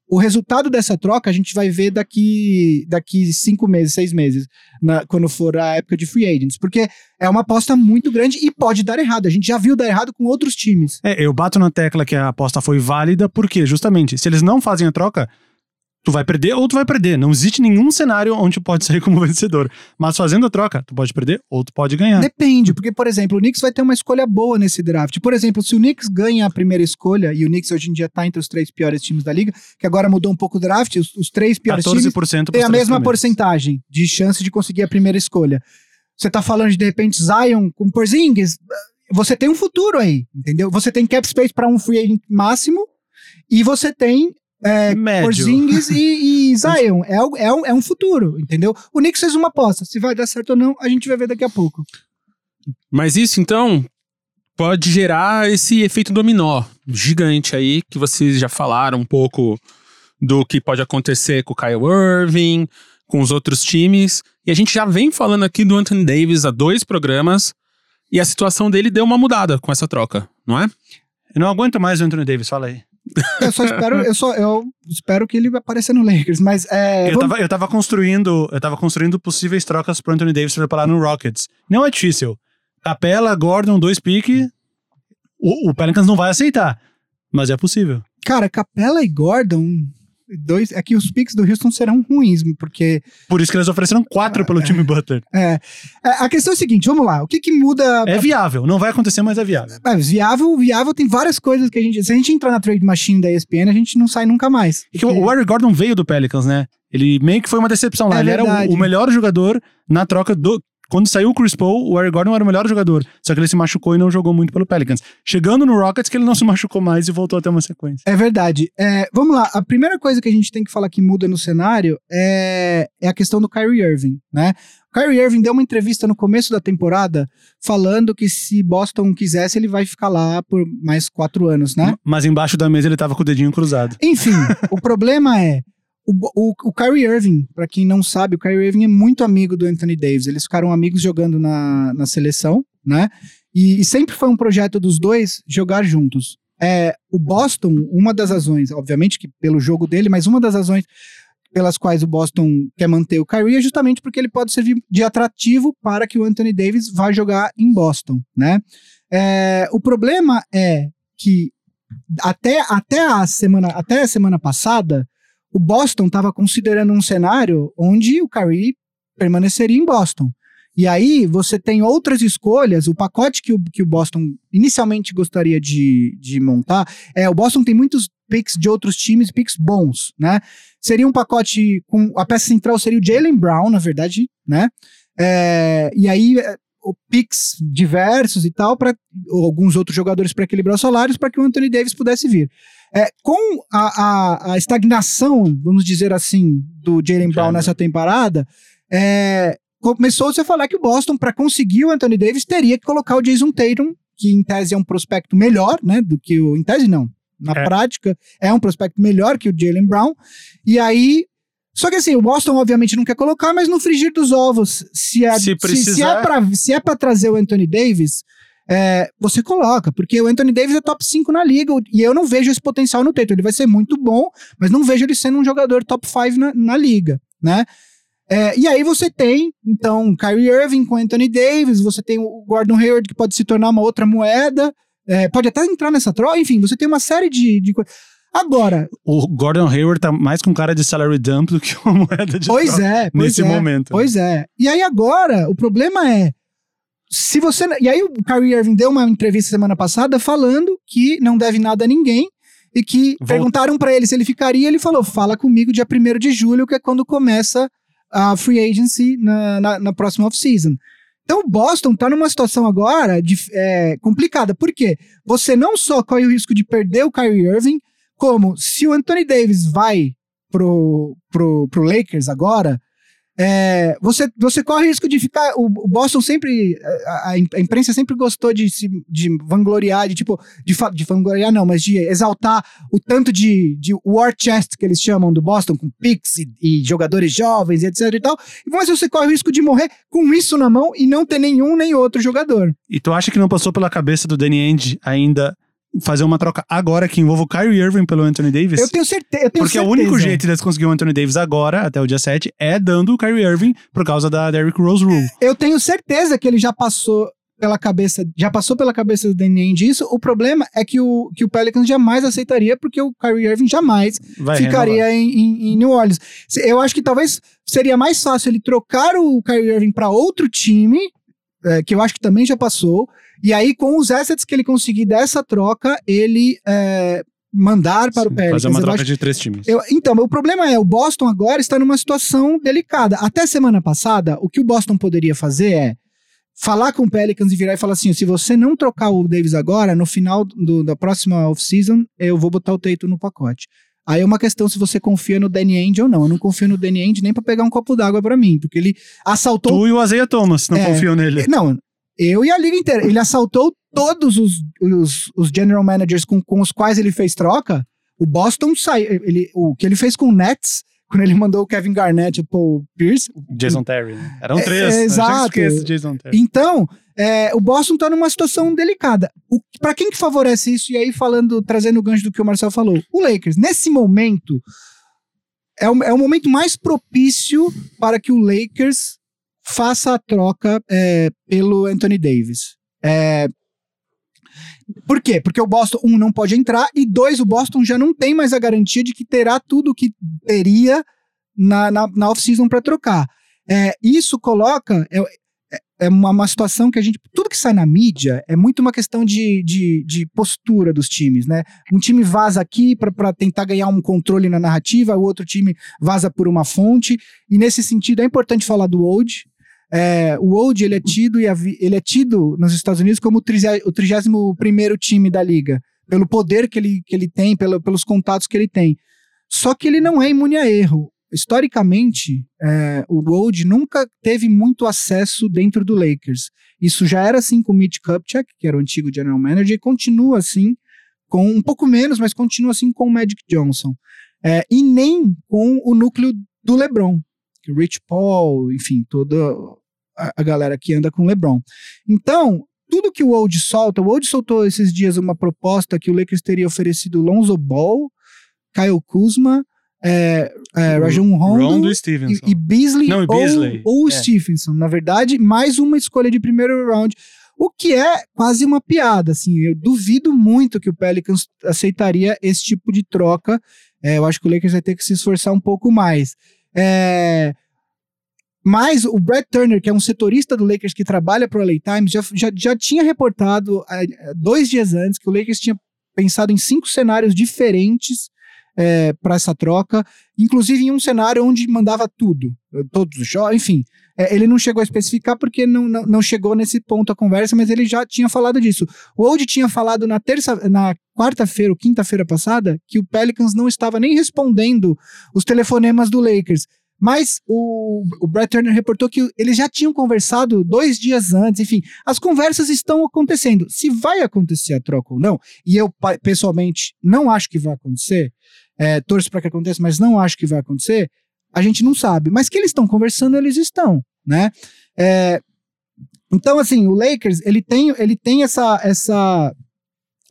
o resultado dessa troca a gente vai ver daqui, daqui cinco meses, seis meses, na- quando for a época de free agents, porque é uma aposta muito grande e pode dar errado. A gente já viu dar errado com outros times. É, eu bato na tecla que a aposta foi válida, porque justamente, se eles não fazem a troca, tu vai perder ou tu vai perder. Não existe nenhum cenário onde tu pode sair como vencedor. Mas fazendo a troca, tu pode perder ou tu pode ganhar. Depende, porque, por exemplo, o Knicks vai ter uma escolha boa nesse draft. Por exemplo, se o Knicks ganha a primeira escolha, e o Knicks hoje em dia tá entre os três piores times da liga, que agora mudou um pouco o draft, os, os três piores 14% times têm a mesma porcentagem de chance de conseguir a primeira escolha. Você tá falando de, de repente, Zion com Porzingis, você tem um futuro aí, entendeu? Você tem cap space para um free agent máximo, e você tem é. Porzingis e, e Zion. É, é, um- é um futuro, entendeu? O Knicks fez uma aposta. Se vai dar certo ou não, a gente vai ver daqui a pouco. Mas isso, então, pode gerar esse efeito dominó gigante aí, que vocês já falaram um pouco do que pode acontecer com o Kyle Irving, com os outros times. E a gente já vem falando aqui do Anthony Davis há dois programas, e a situação dele deu uma mudada com essa troca, não é? Eu não aguento mais o Anthony Davis, fala aí. Eu só espero, eu só eu espero que ele vai aparecer no Lakers, mas é, eu, vamos- tava, eu tava construindo, eu tava construindo possíveis trocas pro Anthony Davis pra parar no Rockets. Não é difícil. Capela, Gordon, dois pique. O, o Pelicans não vai aceitar. Mas é possível. cara, Capela e Gordon, dois, é que os picks do Houston serão ruins, porque Por isso que eles ofereceram quatro pelo time Butler. é, é, a questão é a seguinte, vamos lá, o que que muda É viável. Não vai acontecer, mas é viável. É, viável, viável tem várias coisas que a gente, se a gente entrar na trade machine da ESPN, a gente não sai nunca mais. E que o- Harry Gordon veio do Pelicans, né? Ele meio que foi uma decepção lá. É ele era verdade. o, o melhor jogador na troca do. Quando saiu o Chris Paul, o Harry Gordon era o melhor jogador. Só que ele se machucou e não jogou muito pelo Pelicans. Chegando no Rockets, que ele não se machucou mais e voltou a ter uma sequência. É verdade. É, vamos lá, a primeira coisa que a gente tem que falar que muda no cenário é, é a questão do Kyrie Irving, né? O Kyrie Irving deu uma entrevista no começo da temporada falando que se Boston quisesse, ele vai ficar lá por mais quatro anos, né? Mas embaixo da mesa ele tava com o dedinho cruzado. Enfim, o problema é. O, o, o Kyrie Irving, pra quem não sabe, o Kyrie Irving é muito amigo do Anthony Davis. Eles ficaram amigos jogando na, na seleção, né? E, e sempre foi um projeto dos dois jogar juntos. É, o Boston, uma das razões, obviamente que pelo jogo dele, mas uma das razões pelas quais o Boston quer manter o Kyrie é justamente porque ele pode servir de atrativo para que o Anthony Davis vá jogar em Boston, né? É, o problema é que até, até, a semana, até a semana passada, o Boston estava considerando um cenário onde o Kyrie permaneceria em Boston. E aí você tem outras escolhas, o pacote que o, que o Boston inicialmente gostaria de, de montar é o Boston tem muitos picks de outros times, picks bons, né? Seria um pacote com a peça central seria o Jalen Brown, na verdade, né? É, e aí é, picks diversos e tal para alguns outros jogadores para equilibrar os salários para que o Anthony Davis pudesse vir. É, com a, a, a estagnação, vamos dizer assim, do Jalen Brown nessa temporada, é, começou-se a falar que o Boston, para conseguir o Anthony Davis, teria que colocar o Jason Tatum, que em tese é um prospecto melhor, né, do que o... Em tese não, na É. prática é um prospecto melhor que o Jalen Brown, e aí... Só que assim, o Boston obviamente não quer colocar, mas no frigir dos ovos, se é, Se se, se precisar. é pra, se é pra trazer o Anthony Davis, é, você coloca, porque o Anthony Davis é top 5 na liga, e eu não vejo esse potencial no Tatum. Ele vai ser muito bom, mas não vejo ele sendo um jogador top 5 na, na liga, né? É, e aí você tem, então, Kyrie Irving com Anthony Davis, você tem o Gordon Hayward que pode se tornar uma outra moeda, é, pode até entrar nessa troca, enfim, você tem uma série de, de coisas. Agora, O Gordon Hayward tá mais com cara de salary dump do que uma moeda de pois é, pois nesse é. momento. Pois é. E aí agora, o problema é. Se você. E aí o Kyrie Irving deu uma entrevista semana passada falando que não deve nada a ninguém. E que Vol- perguntaram pra ele se ele ficaria. Ele falou: fala comigo dia 1 de julho, que é quando começa a free agency na, na, na próxima off-season. Então o Boston tá numa situação agora de, é, complicada. Por quê? Você não só corre o risco de perder o Kyrie Irving, como se o Anthony Davis vai pro, pro, pro Lakers agora, é, você, você corre risco de ficar. O, o Boston sempre. A, a, imprensa sempre gostou de se de vangloriar, de tipo. De, de vangloriar, não, mas de exaltar o tanto de, de war chest que eles chamam do Boston, com picks e, e jogadores jovens, etc e tal. Mas você corre o risco de morrer com isso na mão e não ter nenhum nem outro jogador. E tu acha que não passou pela cabeça do Danny Ainge ainda fazer uma troca agora que envolva o Kyrie Irving pelo Anthony Davis? Eu tenho, certe eu tenho Porque certeza. o único jeito deles conseguir o Anthony Davis agora, até o dia 7, é dando o Kyrie Irving por causa da Derrick Rose Rule. Eu tenho certeza que ele já passou pela cabeça, já passou pela cabeça do Danny Ainge isso. O problema é que o, que o Pelicans jamais aceitaria, porque o Kyrie Irving jamais Vai ficaria em, em, em New Orleans. Eu acho que talvez seria mais fácil ele trocar o Kyrie Irving para outro time, é, que eu acho que também já passou, e aí com os assets que ele conseguir dessa troca, ele é, mandar para Sim, o Pelicans. Fazer uma troca acho- de três times. eu- então, o problema é, o Boston agora está numa situação delicada. Até semana passada, o que o Boston poderia fazer é falar com o Pelicans e virar e falar assim: se você não trocar o Davis agora, no final do- da próxima off-season, eu vou botar o Teito no pacote. Aí é uma questão se você confia no Danny Ainge ou não. Eu não confio no Danny Ainge nem pra pegar um copo d'água pra mim, porque ele assaltou Tu e o Azeia Thomas não É. confiam nele. não, eu e a liga inteira. Ele assaltou todos os, os, os general managers com, com os quais ele fez troca. O Boston saiu. Ele, o que ele fez com o Nets, quando ele mandou o Kevin Garnett e o Paul Pierce. Jason Terry. né? Eram É, três. é, né? exato. Então, é, o Boston tá numa situação delicada. Para quem que favorece isso? E aí, falando, trazendo o gancho do que o Marcel falou. O Lakers, nesse momento, é o, é o momento mais propício para que o Lakers faça a troca é, pelo Anthony Davis. É, por quê? Porque o Boston, um, não pode entrar, e dois, o Boston já não tem mais a garantia de que terá tudo o que teria na, na, na off-season para trocar. É, isso coloca. É, é- é uma, uma situação que a gente. Tudo que sai na mídia é muito uma questão de, de, de postura dos times, né? Um time vaza aqui para tentar ganhar um controle na narrativa, o outro time vaza por uma fonte. E nesse sentido é importante falar do Old. É, o Old ele é tido e ele é tido nos Estados Unidos como o trigé- o 31 primeiro time da liga, pelo poder que ele, que ele tem, pelo, pelos contatos que ele tem. Só que ele não é imune a erro. Historicamente, é, o Old nunca teve muito acesso dentro do Lakers. Isso já era assim com o Mitch Kupchak, que era o antigo general manager, e continua assim com um pouco menos, mas continua assim com o Magic Johnson. É, e nem com o núcleo do LeBron, Rich Paul, enfim, toda a, a galera que anda com o LeBron. Então, tudo que o Old solta, o Old soltou esses dias uma proposta que o Lakers teria oferecido Lonzo Ball, Kyle Kuzma, é, é, Rajon Rondo, Rondo e e, Stevenson. Beasley, Não, e ou- Beasley, ou, é. Stephenson, na verdade, mais uma escolha de primeiro round. O que é quase uma piada, assim. Eu duvido muito que o Pelicans aceitaria esse tipo de troca. É, eu acho que o Lakers vai ter que se esforçar um pouco mais. É, mas o Brad Turner, que é um setorista do Lakers que trabalha para o LA Times, já, já, já tinha reportado eh, dois dias antes que o Lakers tinha pensado em cinco cenários diferentes para essa troca, inclusive em um cenário onde mandava tudo, eh, todos os jogos, enfim. Eh, ele não chegou a especificar porque não, não, não chegou nesse ponto a conversa, mas ele já tinha falado disso. O Old tinha falado na terça, na quarta-feira ou quinta-feira passada que o Pelicans não estava nem respondendo os telefonemas do Lakers. Mas o, o Brett Turner reportou que eles já tinham conversado dois dias antes, enfim, as conversas estão acontecendo. Se vai acontecer a troca ou não, e eu pessoalmente não acho que vai acontecer, é, torço para que aconteça, mas não acho que vai acontecer, a gente não sabe. Mas que eles estão conversando, eles estão, né? É, então, assim, o Lakers, ele tem, ele tem essa, essa,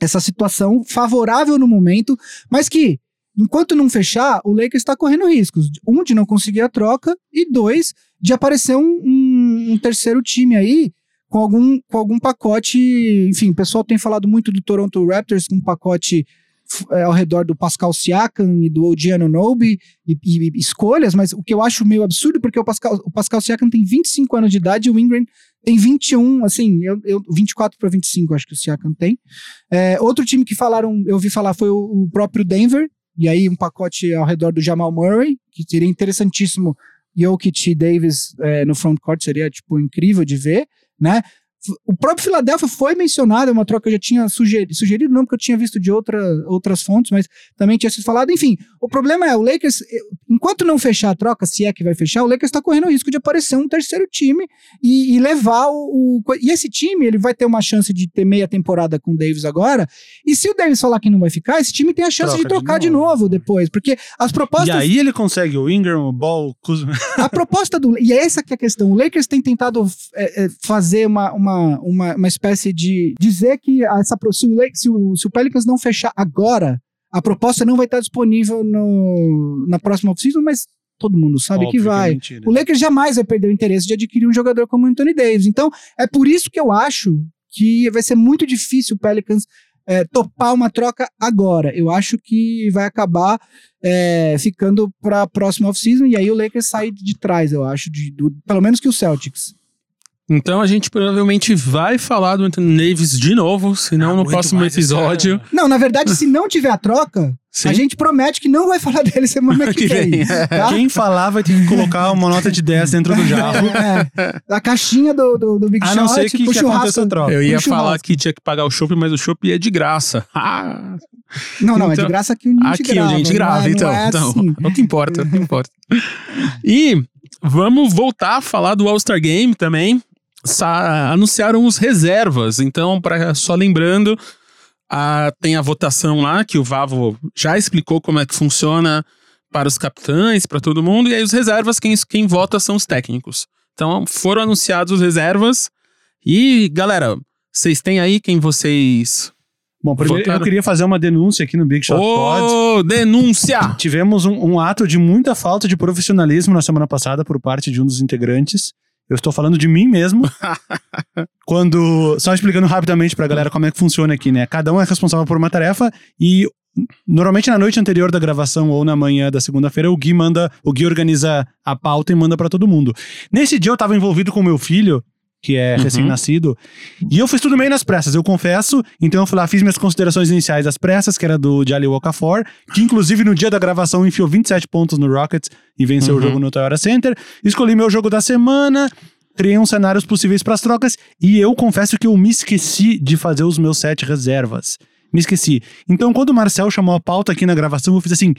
essa situação favorável no momento, mas que, enquanto não fechar, o Lakers está correndo riscos. Um, de não conseguir a troca, e dois, de aparecer um, um- um terceiro time aí com algum, com algum pacote. Enfim, o pessoal tem falado muito do Toronto Raptors com um pacote é, ao redor do Pascal Siakam e do OG Anunoby e, e- e escolhas, mas o que eu acho meio absurdo, porque o Pascal, o Pascal Siakam tem 25 anos de idade e o Ingram tem 21, assim, eu, eu 24 para 25 acho que o Siakam tem. É, outro time que falaram, eu ouvi falar foi o, o próprio Denver, e aí um pacote ao redor do Jamal Murray, que seria interessantíssimo. Jokic e Davis é, no frontcourt seria, tipo, incrível de ver. né? O próprio Philadelphia foi mencionado, é uma troca que eu já tinha sugerido, sugerido não porque eu tinha visto de outra, outras fontes, mas também tinha sido falado. Enfim, o problema é, o Lakers, enquanto não fechar a troca, se é que vai fechar, o Lakers está correndo o risco de aparecer um terceiro time e, e levar o, o, E esse time, ele vai ter uma chance de ter meia temporada com o Davis agora, e se o Davis falar que não vai ficar, esse time tem a chance Troca de trocar de de novo. novo, depois, porque as propostas... E aí ele consegue o Ingram, o Ball, o Kuzma. A proposta do. E é essa que é a questão. O Lakers tem tentado é, é, fazer uma, uma, uma, uma espécie de. dizer que essa, se, o se, o, se o Pelicans não fechar agora, a proposta não vai estar disponível no, na próxima off-season, mas todo mundo sabe que Óbvio vai. é mentira. O Lakers jamais vai perder o interesse de adquirir um jogador como Anthony Davis. Então, é por isso que eu acho que vai ser muito difícil o Pelicans é, topar uma troca agora. Eu acho que vai acabar é, ficando para a próxima off-season e aí o Lakers sai de trás, eu acho, de, do- pelo menos que o Celtics. Então a gente provavelmente vai falar do Anthony Davis de novo, se não Ah, no próximo episódio. ano. Não, na verdade, se não tiver a troca, Sim. a gente promete que não vai falar dele semana que, Que vem. vem. tá? Quem falar vai ter que colocar uma nota de 10 dentro do jarro. É, a caixinha do, do, do Big A Shot não ser que, aconteça a troca. Eu ia falar que tinha que pagar o chopp, mas o chopp é de graça. Ah, Não, não, é de Então, graça que o gente aqui grava. a gente não grava, é- então. Não é então assim. é o que importa, é o que importa. E vamos voltar a falar do All-Star Game também. Anunciaram os reservas, então, para só lembrando, a- tem a votação lá que o Vavo já explicou como é que funciona para os capitães, para todo mundo, e aí os reservas, quem, quem vota são os técnicos. Então, foram anunciados os reservas. E, galera, vocês têm aí quem vocês. Bom, primeiro Votaram. eu queria fazer uma denúncia aqui no Big Shot Pod. Ô, denúncia! Tivemos um, um ato de muita falta de profissionalismo na semana passada por parte de um dos integrantes. Eu estou falando de mim mesmo. quando. Só explicando rapidamente pra galera como é que funciona aqui, né? Cada um é responsável por uma tarefa e. Normalmente na noite anterior da gravação ou na manhã da segunda-feira, o Gui manda, o Gui organiza a pauta e manda pra todo mundo. Nesse dia eu tava envolvido com o meu filho, que é Uhum. recém-nascido, e eu fiz tudo meio nas pressas, eu confesso. Então eu fui lá, fiz minhas considerações iniciais das pressas, que era do Jali Okafor, que inclusive no dia da gravação enfiou 27 pontos no Rockets e venceu Uhum. o jogo no Toyota Center. Escolhi meu jogo da semana, criei uns cenários possíveis pras trocas, e eu confesso que eu me esqueci de fazer os meus sete reservas. Me esqueci. Então, quando o Marcel chamou a pauta aqui na gravação, eu fiz assim.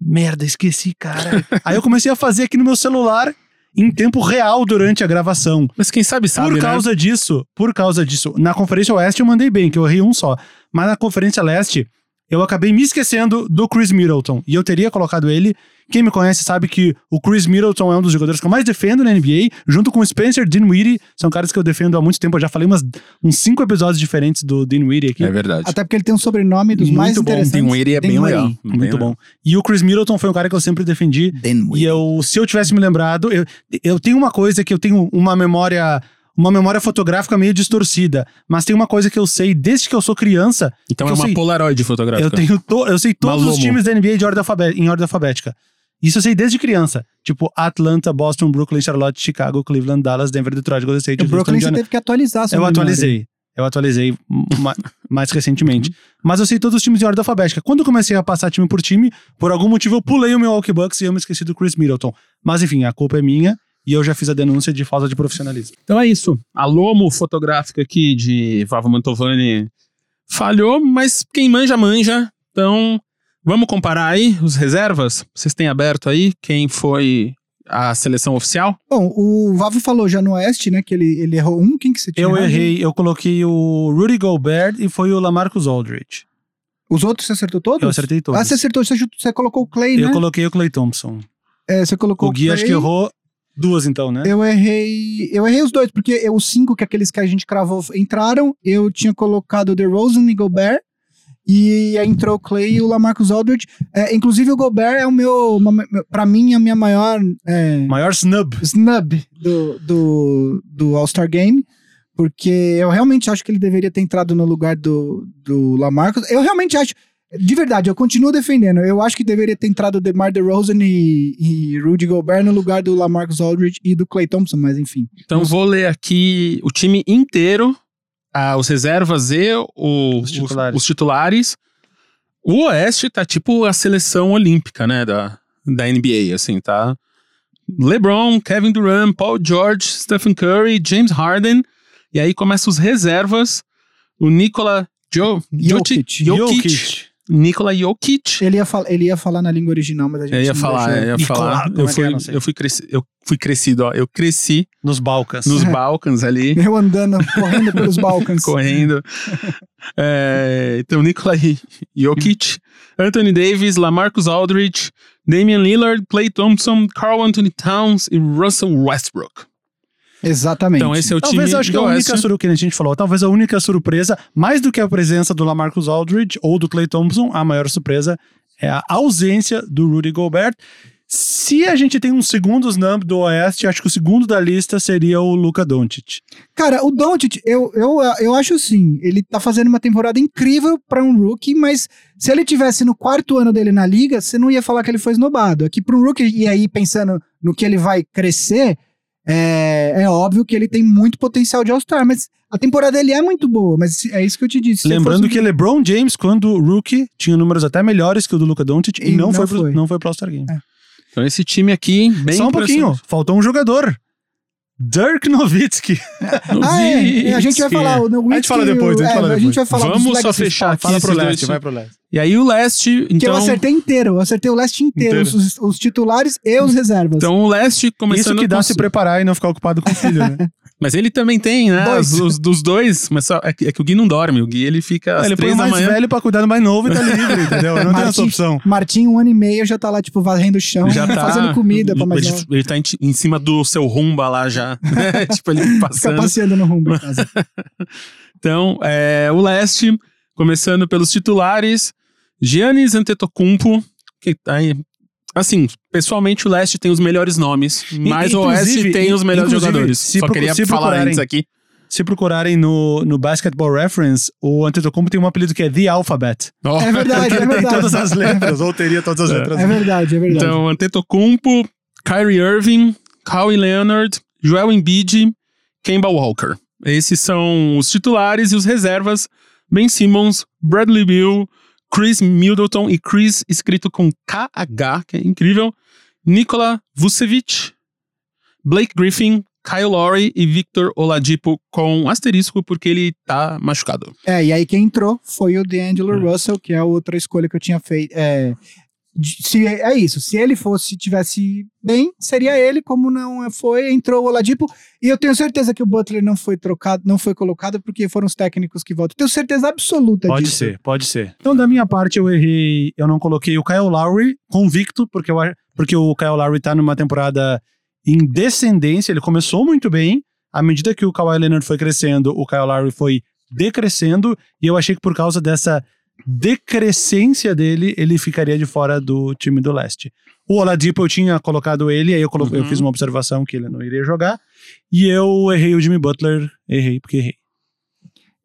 Merda, esqueci, cara. Aí eu comecei a fazer aqui no meu celular em tempo real durante a gravação. Mas quem sabe sabe, Por né? causa disso, por causa disso, na Conferência Oeste eu mandei bem, que eu errei um só. Mas na Conferência Leste, eu acabei me esquecendo do Chris Middleton. E eu teria colocado ele. Quem me conhece sabe que o Chris Middleton é um dos jogadores que eu mais defendo na NBA, junto com o Spencer Dinwiddie. São caras que eu defendo há muito tempo. Eu já falei umas, uns cinco episódios diferentes do Dinwiddie aqui. É verdade. Até porque ele tem um sobrenome dos Muito mais bom. interessantes. Dinwiddie é bem Dinwiddie. legal. Muito Bem bom. legal. E o Chris Middleton foi um cara que eu sempre defendi. E eu, se eu tivesse me lembrado, eu, eu tenho uma coisa que eu tenho uma memória, uma memória fotográfica meio distorcida, mas tem uma coisa que eu sei desde que eu sou criança. Então é uma sei- Polaroid fotográfica. Eu tenho, to, eu sei todos os Malomo. times da NBA de ordem em ordem alfabética. Isso eu sei desde criança. Tipo Atlanta, Boston, Brooklyn, Charlotte, Chicago, Cleveland, Dallas, Denver, Detroit, Golden State, O Houston, Brooklyn você Indiana. teve que atualizar. sua Eu memória. atualizei. Eu atualizei ma- mais recentemente. Mas eu sei todos os times em ordem alfabética. Quando eu comecei a passar time por time, por algum motivo eu pulei o Milwaukee Bucks e eu me esqueci do Chris Middleton. Mas enfim, a culpa é minha e eu já fiz a denúncia de falta de profissionalismo. Então é isso. A lomo fotográfica aqui de Vavo Mantovani falhou, mas quem manja, manja. Então, vamos comparar aí os reservas? Vocês têm aberto aí quem foi a seleção oficial? Bom, o Vavo falou já no Oeste, né? Que ele, ele errou um. Quem que você tinha Eu errado? errei, eu coloquei o Rudy Gobert e foi o Lamarcus Aldridge. Os outros você acertou todos? Eu acertei todos. Ah, você acertou. Você, você colocou o Clay, Eu né? coloquei o Clay Thompson. É, você colocou O Gui acho Clay. que errou duas então, né? Eu errei. Eu errei os dois, porque eu- os cinco que aqueles que a gente cravou entraram, eu tinha colocado o DeRozan e Gobert. E aí entrou o Clay e o Lamarcus Aldridge. É, inclusive o Gobert é o meu, pra mim, a minha maior é, Maior snub. snub do, do, do All-Star Game. Porque eu realmente acho que ele deveria ter entrado no lugar do, do Lamarcus. Eu realmente acho. De verdade, eu continuo defendendo. Eu acho que deveria ter entrado o DeMar DeRozan e, e Rudy Gobert no lugar do Lamarcus Aldridge e do Clay Thompson, mas enfim. Então vou ler aqui o time inteiro, ah, os reservas e o- Os os, titulares. os titulares. O Oeste tá tipo a seleção olímpica, né, da, da NBA, assim, tá? LeBron, Kevin Durant, Paul George, Stephen Curry, James Harden. E aí começam os reservas. O Nikola jo Jokic. Jokic. Jokic. Nikola Jokic. Ele ia, fal- ele ia falar na língua original, mas a gente Eu ia não falar, deixou. eu ia Nicola, falar. Eu é que fui, é? Sei. eu fui, cresci, eu fui crescido, ó. Eu cresci Nos Balcãs. nos Balcãs ali. Eu andando, correndo pelos Balcãs. correndo. É, então, Nikola Jokic, Anthony Davis, Lamarcus Aldridge, Damian Lillard, Clay Thompson, Carl Anthony Towns e Russell Westbrook. Exatamente. Então, esse é o Talvez time eu acho que do a única surpresa que a gente falou, talvez a única surpresa, mais do que a presença do Lamarcus Aldridge ou do Clay Thompson, a maior surpresa é a ausência do Rudy Gobert. Se a gente tem uns segundos numb do Oeste, acho que o segundo da lista seria o Luka Doncic. Cara, o Doncic, eu, eu, eu acho assim, ele tá fazendo uma temporada incrível pra um rookie, mas se ele tivesse no quarto ano dele na liga, você não ia falar que ele foi esnobado. Aqui pra um rookie, e aí pensando no que ele vai crescer, é, é óbvio que ele tem muito potencial de All-Star, mas a temporada dele é muito boa, mas é isso que eu te disse. Se Lembrando fosse- que LeBron James, quando rookie, tinha números até melhores que o do Luka Doncic e, E não, não foi, foi. Pro, não foi pro All-Star Game. Então, esse time aqui, bem Só um pouquinho, faltou um jogador. Dirk Nowitzki. Ah, é, a gente vai falar. O Nowitzki, A gente fala depois, a gente é, fala A gente vai falar Vamos só fechar aqui Fala pro leste, vai pro leste. E aí o Leste, Que eu então... acertei inteiro. Eu acertei o leste inteiro, Inteiro. Os, os titulares e os reservas. Então o Leste começando Isso que dá com- se preparar e não ficar ocupado com o filho, né? Mas ele também tem, né? Dois. Os, os- dos dois, mas só, é, que, é que o Gui não dorme. O Gui ele fica às ele põe três o da mais manhã. velho pra cuidar do mais novo e tá livre, entendeu? Não tem essa Martim- opção. Martim, um ano e meio, já tá lá, tipo, varrendo o chão, Já tá. fazendo comida pra mais ele, ele tá em, em cima do seu rumba lá já. né? tipo, ele Fica passando. passeando no rumo em casa. Então, é, o leste, começando pelos titulares, Giannis Antetokounmpo, que tá aí... Assim, pessoalmente o leste tem os melhores nomes, mas o oeste tem os melhores jogadores. se Só queria se falar antes aqui. Se procurarem no, no Basketball Reference, o Antetokounmpo tem um apelido que é The Alphabet. Ó, É verdade, é Tem verdade. todas as letras, ou teria todas as letras. É verdade, é verdade. Então, Antetokounmpo, Kyrie Irving, Kawhi Leonard, Joel Embiid, Kemba Walker. Esses são os titulares e os reservas. Ben Simmons, Bradley Beal, Chris Middleton e Chris escrito com KH, que é incrível. Nikola Vucevic, Blake Griffin, Kyle Lowry e Victor Oladipo com asterisco porque ele tá machucado. É, e aí quem entrou foi o D'Angelo É. Russell, que é a outra escolha que eu tinha feito. É, se, é isso, se ele fosse, tivesse bem, seria ele, como não foi, entrou o Oladipo, e eu tenho certeza que o Butler não foi trocado, não foi colocado, porque foram os técnicos que voltam. Tenho certeza absoluta Pode disso. ser, pode ser. Então, da minha parte, eu errei. Eu não coloquei o Kyle Lowry convicto, porque, eu, porque o Kyle Lowry tá numa temporada em descendência. Ele começou muito bem. À medida que o Kawhi Leonard foi crescendo, o Kyle Lowry foi decrescendo. E eu achei que por causa dessa decrescência dele, ele ficaria de fora do time do leste. O Oladipo eu tinha colocado ele, aí eu, colo- eu Uhum. fiz uma observação que ele não iria jogar. E eu errei o Jimmy Butler, errei porque errei.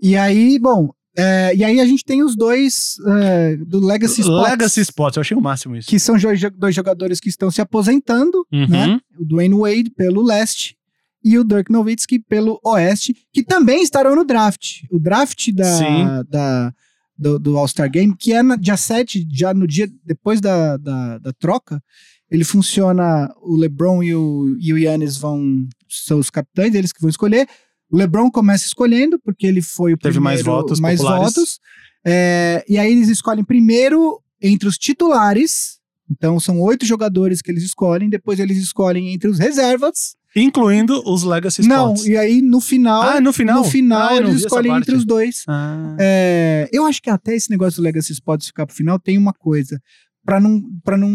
E aí, bom, é, e aí a gente tem os dois é, do Legacy Spots, Legacy Spots, eu achei o máximo isso. que são dois, dois jogadores que estão se aposentando, Uhum. né? O Dwayne Wade pelo leste e o Dirk Nowitzki pelo oeste, que também estarão no draft. O draft Sim. da, da- do, do All-Star Game, que é no dia 7, já no dia depois da, da, da troca, ele funciona, o LeBron e o, e o Yannis vão, são os capitães, eles que vão escolher. O LeBron começa escolhendo, porque ele foi o Teve mais primeiro- votos mais populares. votos. É, e aí eles escolhem primeiro entre os titulares, então são oito jogadores que eles escolhem, depois eles escolhem entre os reservas. Incluindo os Legacy Não, Spots. e aí no final, Ah, no final? no final Ah, eles escolhem entre os dois. Ah. É, eu acho que até esse negócio do Legacy Spots ficar pro final tem uma coisa, Pra não para não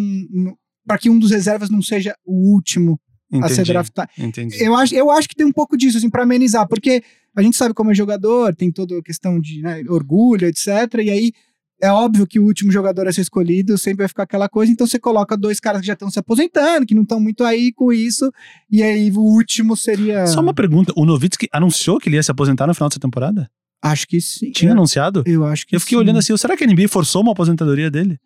para que um dos reservas não seja o último a ser entendi, draftado. entendi. Eu acho, eu acho que tem um pouco disso, assim, pra amenizar, porque a gente sabe como é jogador, tem toda a questão de né, orgulho, etc. E aí é óbvio que o último jogador a ser escolhido sempre vai ficar aquela coisa, então você coloca dois caras que já estão se aposentando, que não estão muito aí com isso, e aí o último seria. Só uma pergunta, o Nowitzki anunciou que ele ia se aposentar no final dessa temporada? Acho que sim. Tinha eu, anunciado? eu acho que Eu fiquei sim. olhando assim, será que a NBA forçou uma aposentadoria dele?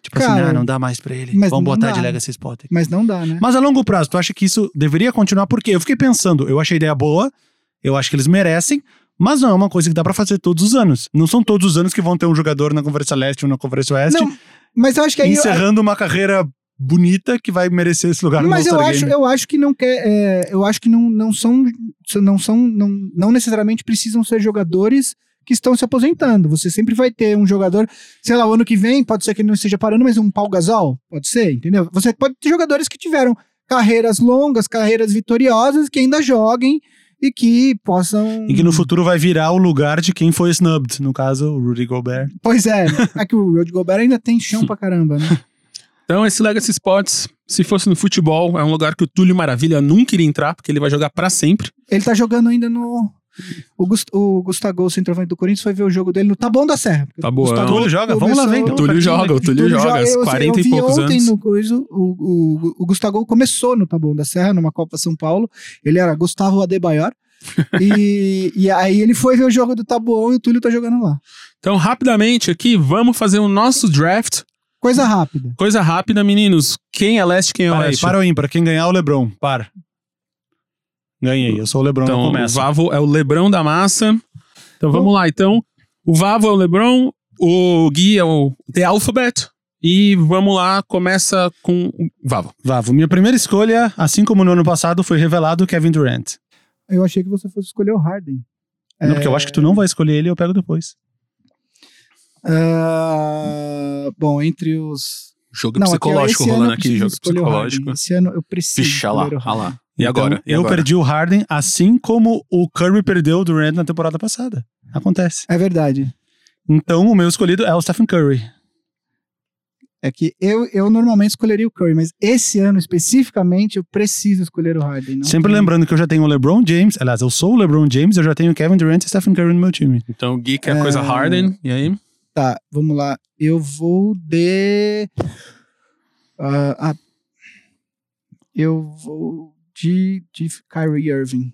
Tipo assim, Cara, ah, não dá mais pra ele, mas vamos botar dá. de Legacy Spot. aqui. Mas não dá, né? Mas a longo prazo, tu acha que isso deveria continuar? Porque eu fiquei pensando, eu achei a ideia boa, eu acho que eles merecem, mas não é uma coisa que dá pra fazer todos os anos. Não são todos os anos que vão ter um jogador na Conferência Leste ou na Conferência Oeste Não, mas eu acho que aí. encerrando uma carreira bonita que vai merecer esse lugar no Mas eu acho, Game. eu acho que não quer. é, eu acho que não, não são. Não são. Não, não necessariamente precisam ser jogadores que estão se aposentando. Você sempre vai ter um jogador, sei lá, o ano que vem, pode ser que ele não esteja parando, mas um Paul Gasol, pode ser, entendeu? Você pode ter jogadores que tiveram carreiras longas, carreiras vitoriosas, que ainda joguem e que possam. E que no futuro vai virar o lugar de quem foi snubbed, no caso, o Rudy Gobert. Pois é, é que o Rudy Gobert ainda tem chão pra caramba, né? Então, esse Legacy Sports, se fosse no futebol, é um lugar que o Túlio Maravilha nunca iria entrar, porque ele vai jogar pra sempre. Ele tá jogando ainda no. O, Gust o Gustavo, o centroavante do Corinthians, foi ver o jogo dele no Taboão da Serra. Tá bom, Gustavo Túlio joga? Vamos lá, começou- vem. O Túlio joga, o Túlio joga, eu- eu- 40 eu e vi poucos ontem anos. no coisa, o, o, o Gustavo começou no Taboão da Serra, numa Copa São Paulo. Ele era Gustavo Adebayor. e, e aí ele foi ver o jogo do Taboão e o Túlio tá jogando lá. Então, rapidamente aqui, vamos fazer o nosso draft. Coisa rápida. Coisa rápida, meninos. Quem é leste, quem é Para aí, oeste? para o ímpar. Quem ganhar é o Lebron. Para. Ganhei. Eu sou o Lebron, Então, o. Vavo é o Lebrão da massa. Então, vamos lá. Então, o Vavo é o Lebron, o Gui é o The Alphabet. E vamos lá, começa com o Vavo. Vavo, minha primeira escolha, assim como no ano passado, foi revelado Kevin Durant. Eu achei que você fosse escolher o Harden. Não, porque eu acho que tu não vai escolher ele, eu pego depois. Ah, bom, entre os. Jogo Não, aqui, psicológico ano rolando aqui, jogo psicológico. Esse ano eu preciso. Pixa lá, lá. E agora? Então, E eu agora? perdi o Harden, assim como o Curry perdeu o Durant na temporada passada. Acontece. É verdade. Então, o meu escolhido é o Stephen Curry. É que eu, eu normalmente escolheria o Curry, mas esse ano especificamente eu preciso escolher o Harden. não Sempre tem- lembrando que eu já tenho o LeBron James. Aliás, eu sou o LeBron James, eu já tenho o Kevin Durant e Stephen Curry no meu time. Então, o Gui quer a coisa É. Harden. E aí? Tá, vamos lá. Eu vou de. ah, ah, eu vou de, de Kyrie Irving.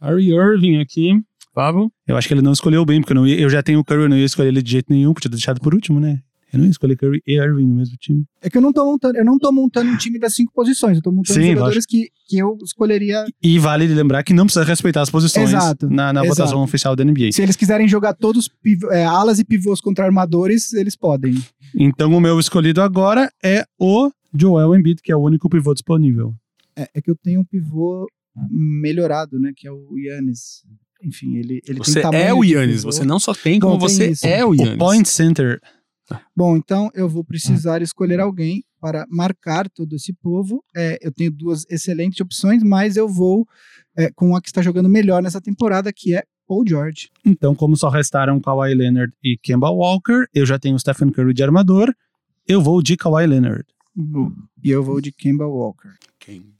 Kyrie Irving aqui. Vavo. Eu acho que ele não escolheu bem, porque eu, não ia- eu já tenho o Curry, eu não ia escolher ele de jeito nenhum, podia ter deixado por último, né? Eu não ia escolher Curry e Irving no mesmo time. É que eu não tô montando, eu não tô montando um time das cinco posições, eu tô montando Sim, jogadores que, que eu escolheria. E vale lembrar que não precisa respeitar as posições Exato, na, na exato. votação oficial da NBA. Se eles quiserem jogar todos piv- é, alas e pivôs contra armadores, eles podem. Então o meu escolhido agora é o Joel Embiid, que é o único pivô disponível. É, é que eu tenho um pivô melhorado, né? Que é o Yannis. Enfim, ele, ele Você tem tamanho é o Yannis. Você não só tem, como tem você isso. é o O Yannis. point center. Bom, então eu vou precisar escolher alguém para marcar todo esse povo. É, eu tenho duas excelentes opções, mas eu vou é, com a que está jogando melhor nessa temporada, que é Paul George. Então, como só restaram Kawhi Leonard e Kemba Walker, eu já tenho o Stephen Curry de armador, eu vou de Kawhi Leonard. E eu vou de Kemba Walker. Quem-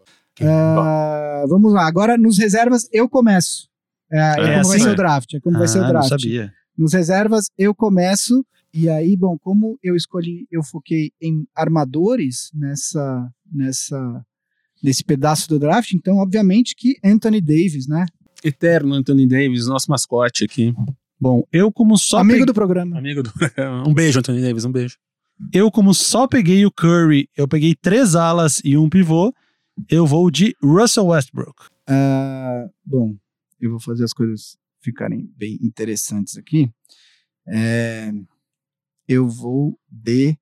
Ah, vamos lá, agora nos reservas eu começo. É, é como vai ser o draft. É como vai ser o Ah, não draft. sabia. Nos reservas eu começo. E aí, bom, como eu escolhi, eu foquei em armadores nessa, nessa, nesse pedaço do draft, então, obviamente, que Anthony Davis, né? Eterno Anthony Davis, nosso mascote aqui. Bom, eu como só Amigo do programa. Amigo do. Um beijo, Anthony Davis, um beijo. eu como só peguei o Curry, eu peguei três alas e um pivô, eu vou de Russell Westbrook. Ah, bom, eu vou fazer as coisas ficarem bem interessantes aqui. É, eu vou de.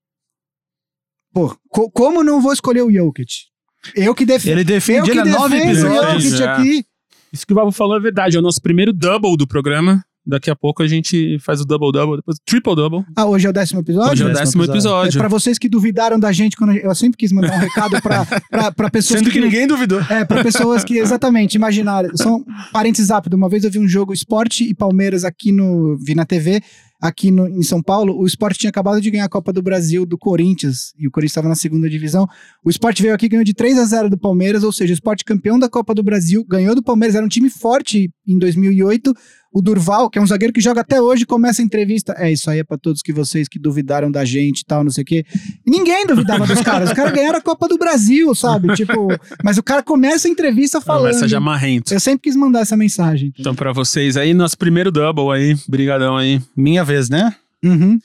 Pô, co- como não vou escolher o Jokic? Eu que defendo. Ele Eu defende que nove defendo o episódios. Jokic É. aqui. Isso que o Vavo falou é verdade. É o nosso primeiro double do programa. Daqui a pouco a gente faz o double-double, depois o triple-double. Ah, hoje é o décimo episódio? Hoje é o décimo décimo É episódio. pra vocês que duvidaram da gente, quando eu sempre quis mandar um recado pra, pra, pra pessoas Sendo que ninguém duvidou. É, pra pessoas que exatamente imaginaram. Só um parênteses rápido. Uma vez eu vi um jogo Esporte e Palmeiras aqui no. Vi na TV, aqui no, em São Paulo. O Esporte tinha acabado de ganhar a Copa do Brasil do Corinthians. E o Corinthians estava na segunda divisão. O Esporte veio aqui e ganhou de 3 a 0 do Palmeiras, ou seja, o Esporte campeão da Copa do Brasil, ganhou do Palmeiras, era um time forte em 2008. O Durval, que é um zagueiro que joga até hoje, começa a entrevista. É, isso aí é pra todos que vocês que duvidaram da gente e tal, não sei o quê. E ninguém duvidava dos caras. Os caras ganharam a Copa do Brasil, sabe? Tipo, mas o cara começa a entrevista falando. Começa já marrento. Eu sempre quis mandar essa mensagem. Então, pra vocês aí, nosso primeiro double aí. Brigadão aí. Minha vez, né? Uhum.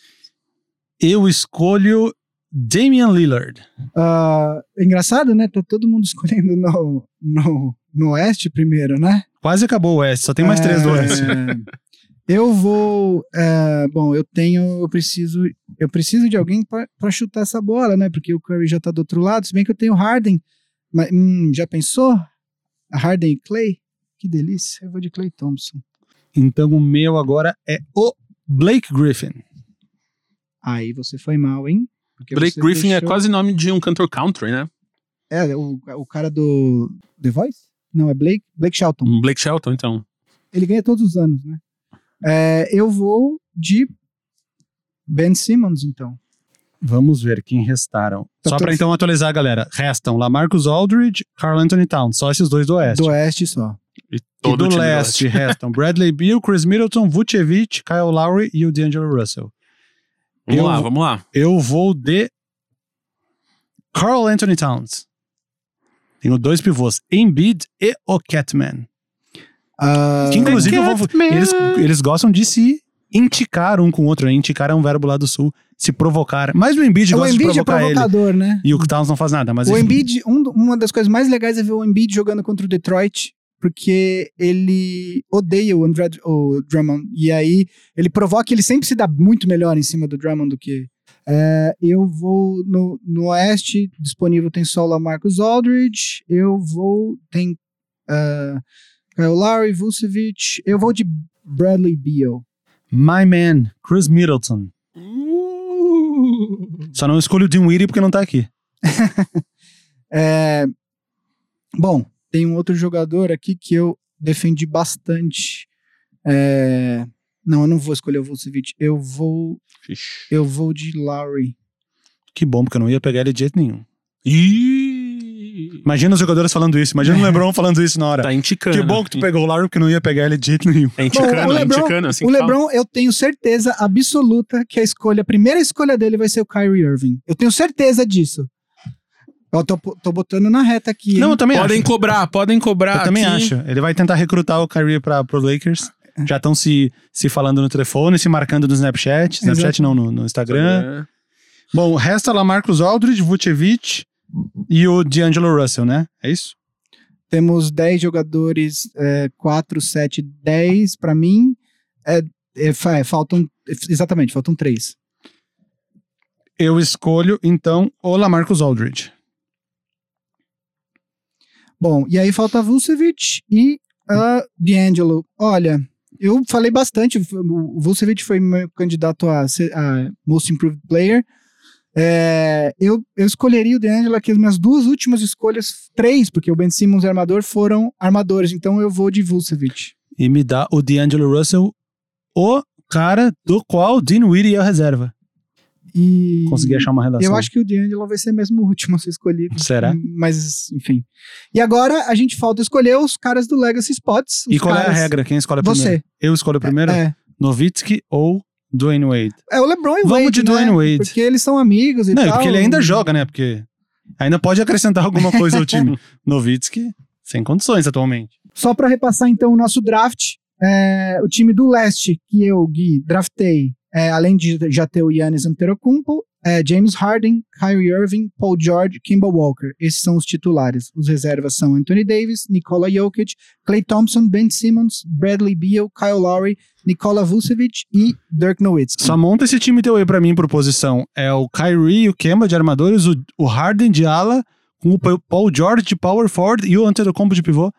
Eu escolho Damian Lillard. Ah, é engraçado, né? Tá todo mundo escolhendo no, no, no Oeste primeiro, né? Quase acabou o West, só tem mais três do Oeste. É, Eu vou. é, bom, eu tenho. Eu preciso. Eu preciso de alguém pra pra chutar essa bola, né? Porque o Curry já tá do outro lado. Se bem que eu tenho Harden. Mas, hum, já pensou? Harden e Clay? Que delícia. Eu vou de Clay Thompson. Então o meu agora é o Blake Griffin. Aí você foi mal, hein? Porque Blake Griffin é deixou- quase nome de um cantor country, né? É, o, o cara do The Voice? Não, é Blake, Blake Shelton. Blake Shelton, então. Ele ganha todos os anos, né? É, eu vou de Ben Simmons, então. Vamos ver quem restaram. Tá Só pra então atualizar, galera. Restam Lamarcus Aldridge, Carl Anthony Towns. Só esses dois do Oeste. Do Oeste só. E E todo do o time leste restam Bradley Beal, Chris Middleton, Vucevic, Kyle Lowry e o D'Angelo Russell. Vamos Eu lá, vou- vamos lá. Eu vou de Carl Anthony Towns. Tenho dois pivôs, Embiid e o Catman. Ah, Que inclusive eu vou- eles, eles gostam de se indicar um com o outro. né? Indicar é um verbo lá do sul. Se provocar. Mas o Embiid o gosta de Embiid é provocar ele. provocador, né? E o Towns não faz nada. Mas O enfim. Embiid, um uma das coisas mais legais é ver o Embiid jogando contra o Detroit, porque ele odeia o, André, o Drummond. E aí ele provoca, ele sempre se dá muito melhor em cima do Drummond do que. É, eu vou no, no Oeste, disponível tem só o Lamarcus Aldridge. Eu vou. Tem uh, Kyle Lowry, Vucevic. Eu vou de Bradley Beal. My man, Chris Middleton. Só não escolho o Dinwiddie porque não tá aqui. É, bom, tem um outro jogador aqui que eu defendi bastante. É, não, eu não vou escolher o Vucevic. Eu vou, Ixi. eu vou de Lowry. Que bom, porque eu não ia pegar ele de jeito nenhum. Ih! Imagina os jogadores falando isso. Imagina o LeBron falando isso na hora. Tá indicando. que bom que tu pegou o Lowry porque não ia pegar ele de jeito nenhum. É indicando, Bom, o é LeBron- indicando. Assim o que fala. LeBron, eu tenho certeza absoluta que a escolha, a primeira escolha dele vai ser o Kyrie Irving. Eu tenho certeza disso. Eu tô, tô botando na reta aqui. Não, hein? eu também Podem acho. cobrar, podem cobrar. Eu também aqui. acho. Ele vai tentar recrutar o Kyrie para pro Lakers. Já estão se, se falando no telefone, se marcando no Snapchat. Snapchat Exato. não, no, no Instagram. É. Bom, resta lá Marcos Aldridge, Vucevic e o D'Angelo Russell, né? É isso? Temos 10 jogadores, é, 4, 7, 10 pra mim. É, é, é, faltam, exatamente, faltam 3. Eu escolho, então, o Lamarcus Aldridge. Bom, e aí falta Vucevic e uh, D'Angelo. Olha, eu falei bastante, o Vucevic foi meu candidato a, a Most Improved Player. É, eu, eu escolheria o D'Angelo aqui, as minhas duas últimas escolhas, três, porque o Ben Simmons e o armador foram armadores, então eu vou de Vucevic. E me dá o D'Angelo Russell, o cara do qual o Dinwiddie é a reserva. E Consegui achar uma relação. eu acho que o D'Angelo vai ser mesmo o último a ser escolhido. Será? Mas, enfim. E agora a gente falta escolher os caras do Legacy Spots. E qual é a caras- regra? Quem escolhe primeiro? Você. Eu escolho primeiro? É, Novitsky ou Dwayne Wade? é o LeBron e o Vamos Wade, de né? Dwayne Wade. Porque eles são amigos e Não, tal. porque ele ainda joga, né? Porque ainda pode acrescentar alguma coisa ao time. Novitsky, sem condições atualmente. Só pra repassar então o nosso draft, é, o time do leste que eu, Gui, draftei, é, além de já ter o Yannis Antetokounmpo, é, James Harden, Kyrie Irving, Paul George, Kimball Walker. Esses são os titulares. Os reservas são Anthony Davis, Nikola Jokic, Klay Thompson, Ben Simmons, Bradley Beal, Kyle Lowry, Nikola Vucevic e Dirk Nowitzki. Só monta esse time teu aí pra mim por posição. É o Kyrie e o Kemba de armadores, o, o Harden de ala, com o Pa- Paul George de power forward e o Antetokounmpo de pivô.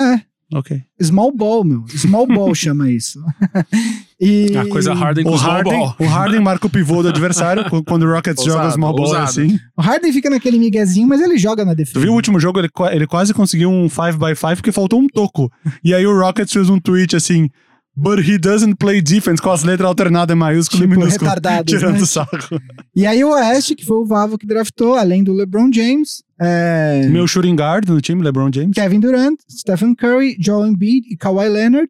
É. Ok. Small ball, meu. Small ball chama isso. e... A coisa Harden com O o small Harden, ball. o Harden marca o pivô do adversário quando- o Rockets Ousado, joga small ball ousado. assim. O Harden fica naquele miguezinho, mas ele joga na defesa. Tu viu o último jogo? Ele, ele quase conseguiu um 5x5 porque faltou um toco. E aí o Rockets fez um tweet assim. But he doesn't play defense com as letras alternadas em maiúsculo Tipo, e minúsculo. Tirando né? E aí o Oeste, que foi o Vavo que draftou, além do LeBron James, é, Meu shooting guard no time, LeBron James. Kevin Durant, Stephen Curry, Joel Embiid e Kawhi Leonard,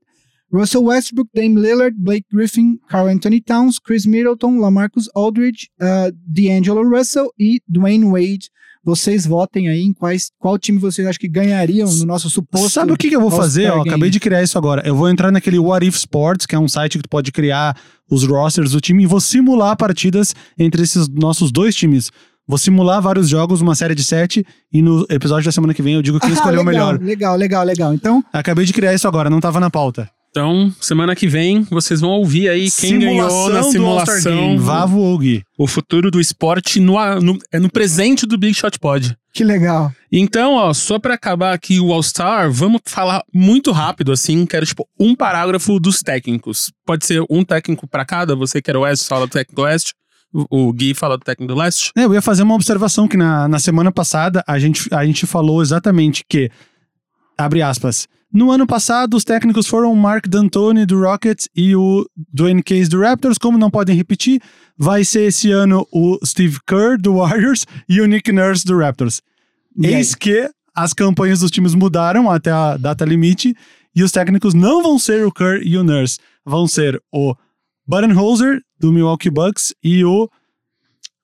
Russell Westbrook, Dame Lillard, Blake Griffin, Carl Anthony Towns, Chris Middleton, Lamarcus Aldridge, uh, D'Angelo Russell e Dwayne Wade. Vocês votem aí em quais, qual time vocês acham que ganhariam no nosso suposto. Sabe o que, que eu vou fazer? Acabei de criar isso agora. Eu vou entrar naquele What If Sports, que é um site que tu pode criar os rosters do time e vou simular partidas entre esses nossos dois times. Vou simular vários jogos, uma série de sete, e no episódio da semana que vem eu digo quem Ah, escolheu o melhor. Legal, legal, legal. Então, Acabei de criar isso agora, não tava na pauta. Então, semana que vem, vocês vão ouvir aí quem ganhou na simulação Game, Vavo ou Gui. o futuro do esporte no, no- é no presente do Big Shot Pod. Que legal. Então, ó, só pra acabar aqui o All-Star, vamos falar muito rápido, assim, quero, tipo, um parágrafo dos técnicos. Pode ser um técnico pra cada, você que era o West fala do técnico do Oeste, o, o Gui fala do técnico do Leste. É, eu ia fazer uma observação que na, na semana passada a gente, a gente falou exatamente que, abre aspas, no ano passado os técnicos foram o Mark D'Antoni do Rockets e o Dwayne Case do Raptors, como não podem repetir, vai ser esse ano o Steve Kerr do Warriors e o Nick Nurse do Raptors. E aí? Eis que as campanhas dos times mudaram até a data limite e os técnicos não vão ser o Kerr e o Nurse, vão ser o Budenholzer do Milwaukee Bucks e o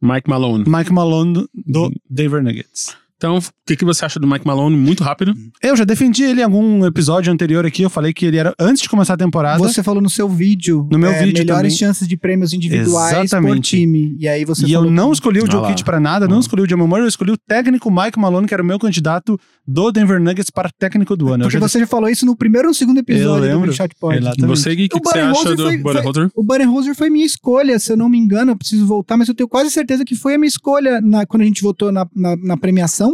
Mike Malone. Mike Malone do Denver Nuggets. Então, o que, que você acha do Mike Malone? Muito rápido. Eu já defendi ele em algum episódio anterior aqui. Eu falei que ele era antes de começar a temporada. Você falou no seu vídeo. No meu é, vídeo Melhores também. chances de prêmios individuais por Exatamente. time. E aí você e eu não escolhi o Ah Jokic lá. pra nada, não Hum. escolhi o Jamal Murray, eu escolhi o técnico Mike Malone, que era o meu candidato do Denver Nuggets para técnico do ano. Eu Porque já- você já falou isso no primeiro ou segundo episódio do lembro. Shot Pod. Exatamente. Você, Gui, o que, O que você acha do foi- Budenholzer? O Budenholzer foi minha escolha, se eu não me engano, eu preciso voltar, mas eu tenho quase certeza que foi a minha escolha na- quando a gente votou na, na, na premiação,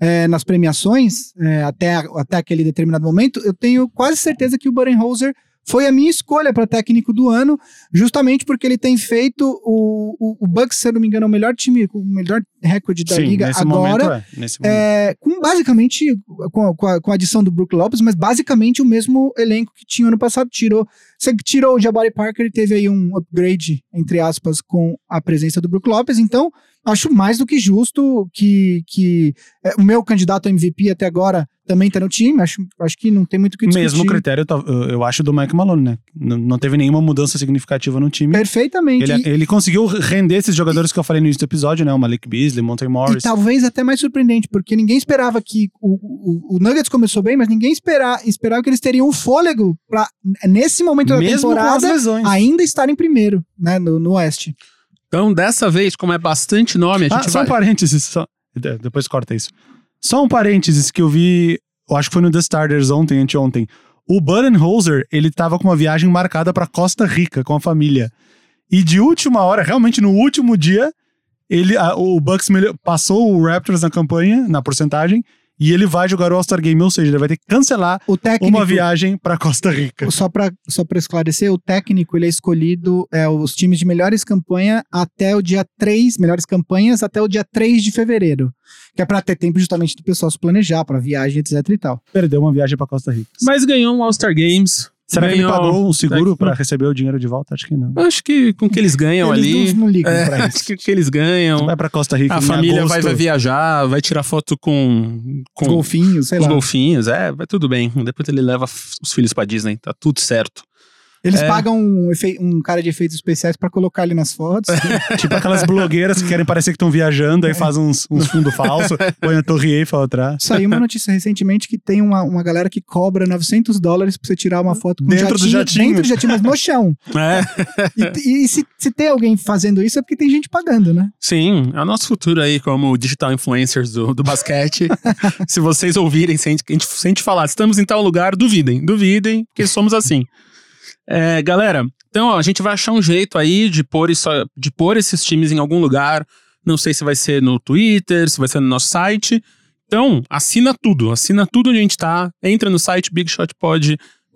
é, nas premiações, é, até, até aquele determinado momento, eu tenho quase certeza que o Budenholzer foi a minha escolha para técnico do ano, justamente porque ele tem feito o, o, o Bucks, se eu não me engano, é o melhor time, com o melhor recorde da Sim, liga agora. é. É, com basicamente, com a, com, a, com a adição do Brook Lopes, mas basicamente o mesmo elenco que tinha ano passado. Tirou, você tirou o Jabari Parker e teve aí um upgrade, entre aspas, com a presença do Brook Lopes. Então, acho mais do que justo que, que é, o meu candidato a MVP até agora também tá no time. Acho, acho que não tem muito o que discutir. Mesmo critério, eu acho, do Mike Malone, né? Não, não teve nenhuma mudança significativa no time. Perfeitamente. Ele, ele conseguiu render esses jogadores que eu falei no início do episódio, né? O Malik Beasley, Monte E Morris. talvez até mais surpreendente, porque ninguém esperava que o, o, o Nuggets começou bem, mas ninguém espera, esperava que eles teriam um fôlego pra, nesse momento da Mesmo as temporada, ainda estarem primeiro, né, no, no Oeste. Então, dessa vez, como é bastante nome, a Ah, gente só vai... um parênteses. Só, de- depois corta isso. Só um parênteses que eu vi, eu acho que foi no The Starters ontem, anteontem. O Budenholzer, ele tava com uma viagem marcada pra Costa Rica com a família. E de última hora, realmente no último dia, ele, a- o Bucks melhor- passou o Raptors na campanha, na porcentagem, e ele vai jogar o All-Star Game, ou seja, ele vai ter que cancelar O técnico, uma viagem pra Costa Rica. só para só pra esclarecer, o técnico ele é escolhido, é, os times de melhores campanha até o dia 3, melhores campanhas até o dia 3 de fevereiro. Que é pra ter tempo justamente do pessoal se planejar pra viagem, etc e tal. Perdeu uma viagem pra Costa Rica. Mas ganhou um All-Star Games. Será que ele ganhou- pagou o seguro pra receber o dinheiro de volta? Acho que não. Acho que com o que eles ganham Eles ali... não, não ligam É, pra acho isso. que o que eles ganham... Vai pra Costa Rica A em família vai, agosto. vai viajar, vai tirar foto com, com Golfinhos, sei os lá. golfinhos. É, vai tudo bem. Depois ele leva os filhos pra Disney. Tá tudo certo. Eles É. pagam um, um cara de efeitos especiais pra colocar ali nas fotos. Tipo aquelas blogueiras que querem parecer que estão viajando, aí fazem uns, uns fundos falsos, põe a Torre Eiffel atrás. Saiu uma notícia recentemente que tem uma, uma galera que cobra 900 dólares pra você tirar uma foto com Dentro do jatinho. Dentro do jatinho, mas no chão. É, E, e se, se tem alguém fazendo isso é porque tem gente pagando, né? sim. É o nosso futuro aí como digital influencers do, do basquete. se vocês ouvirem, se a, gente, a gente- se a gente falar, estamos em tal lugar, duvidem. Duvidem, porque somos assim. É, galera, então ó, a gente vai achar um jeito aí de pôr, isso, de pôr esses times em algum lugar. Não sei se vai ser no Twitter, se vai ser no nosso site. Então, assina tudo. Assina tudo onde a gente tá. Entra no site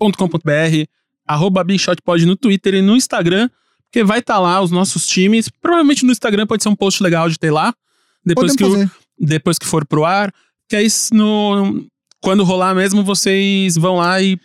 bigshotpod.com.br, arroba bigshotpod no Twitter e no Instagram, porque vai estar lá os nossos times. Provavelmente no Instagram pode ser um post legal de ter lá. Depois Podemos que, o- depois que for pro ar. Que aí, no, quando rolar mesmo, vocês vão lá e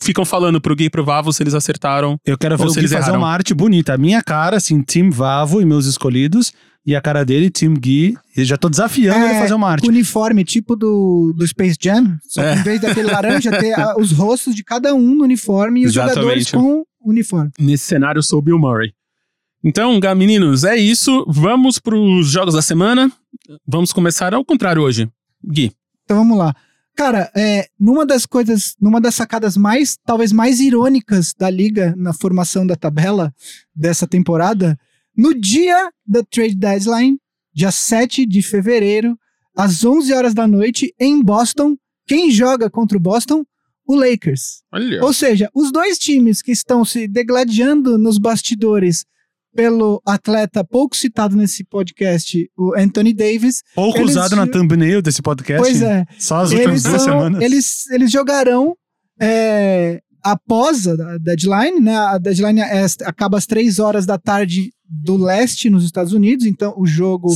ficam falando pro Gui e pro Vavo se eles acertaram. Eu quero ver Ou o Gui eles fazer uma arte bonita. A minha cara, assim, Team Vavo e meus escolhidos, e a cara dele, Team Gui. Eu já tô desafiando ele a fazer uma arte. Uniforme, tipo do, do Space Jam. Só que É. em vez daquele laranja, ter a- os rostos de cada um no uniforme e os Exatamente. jogadores com uniforme. Nesse cenário, eu sou o Bill Murray. Então, meninos, é isso. Vamos pros jogos da semana. Vamos começar ao contrário hoje. Gui. Então vamos lá. Cara, é, numa das coisas, numa das sacadas mais, talvez mais irônicas da liga na formação da tabela dessa temporada, no dia da trade deadline, dia 7 de fevereiro, às 11 horas da noite, em Boston, quem joga contra o Boston? o Lakers. Olha. Ou seja, os dois times que estão se degladiando nos bastidores pelo atleta pouco citado nesse podcast, o Anthony Davis. Pouco Eles- usado na thumbnail desse podcast. Pois é, Só as últimas eles, duas são- semanas. eles, eles jogarão é, após a deadline, né? A deadline é- acaba às três horas da tarde do leste nos Estados Unidos, então o jogo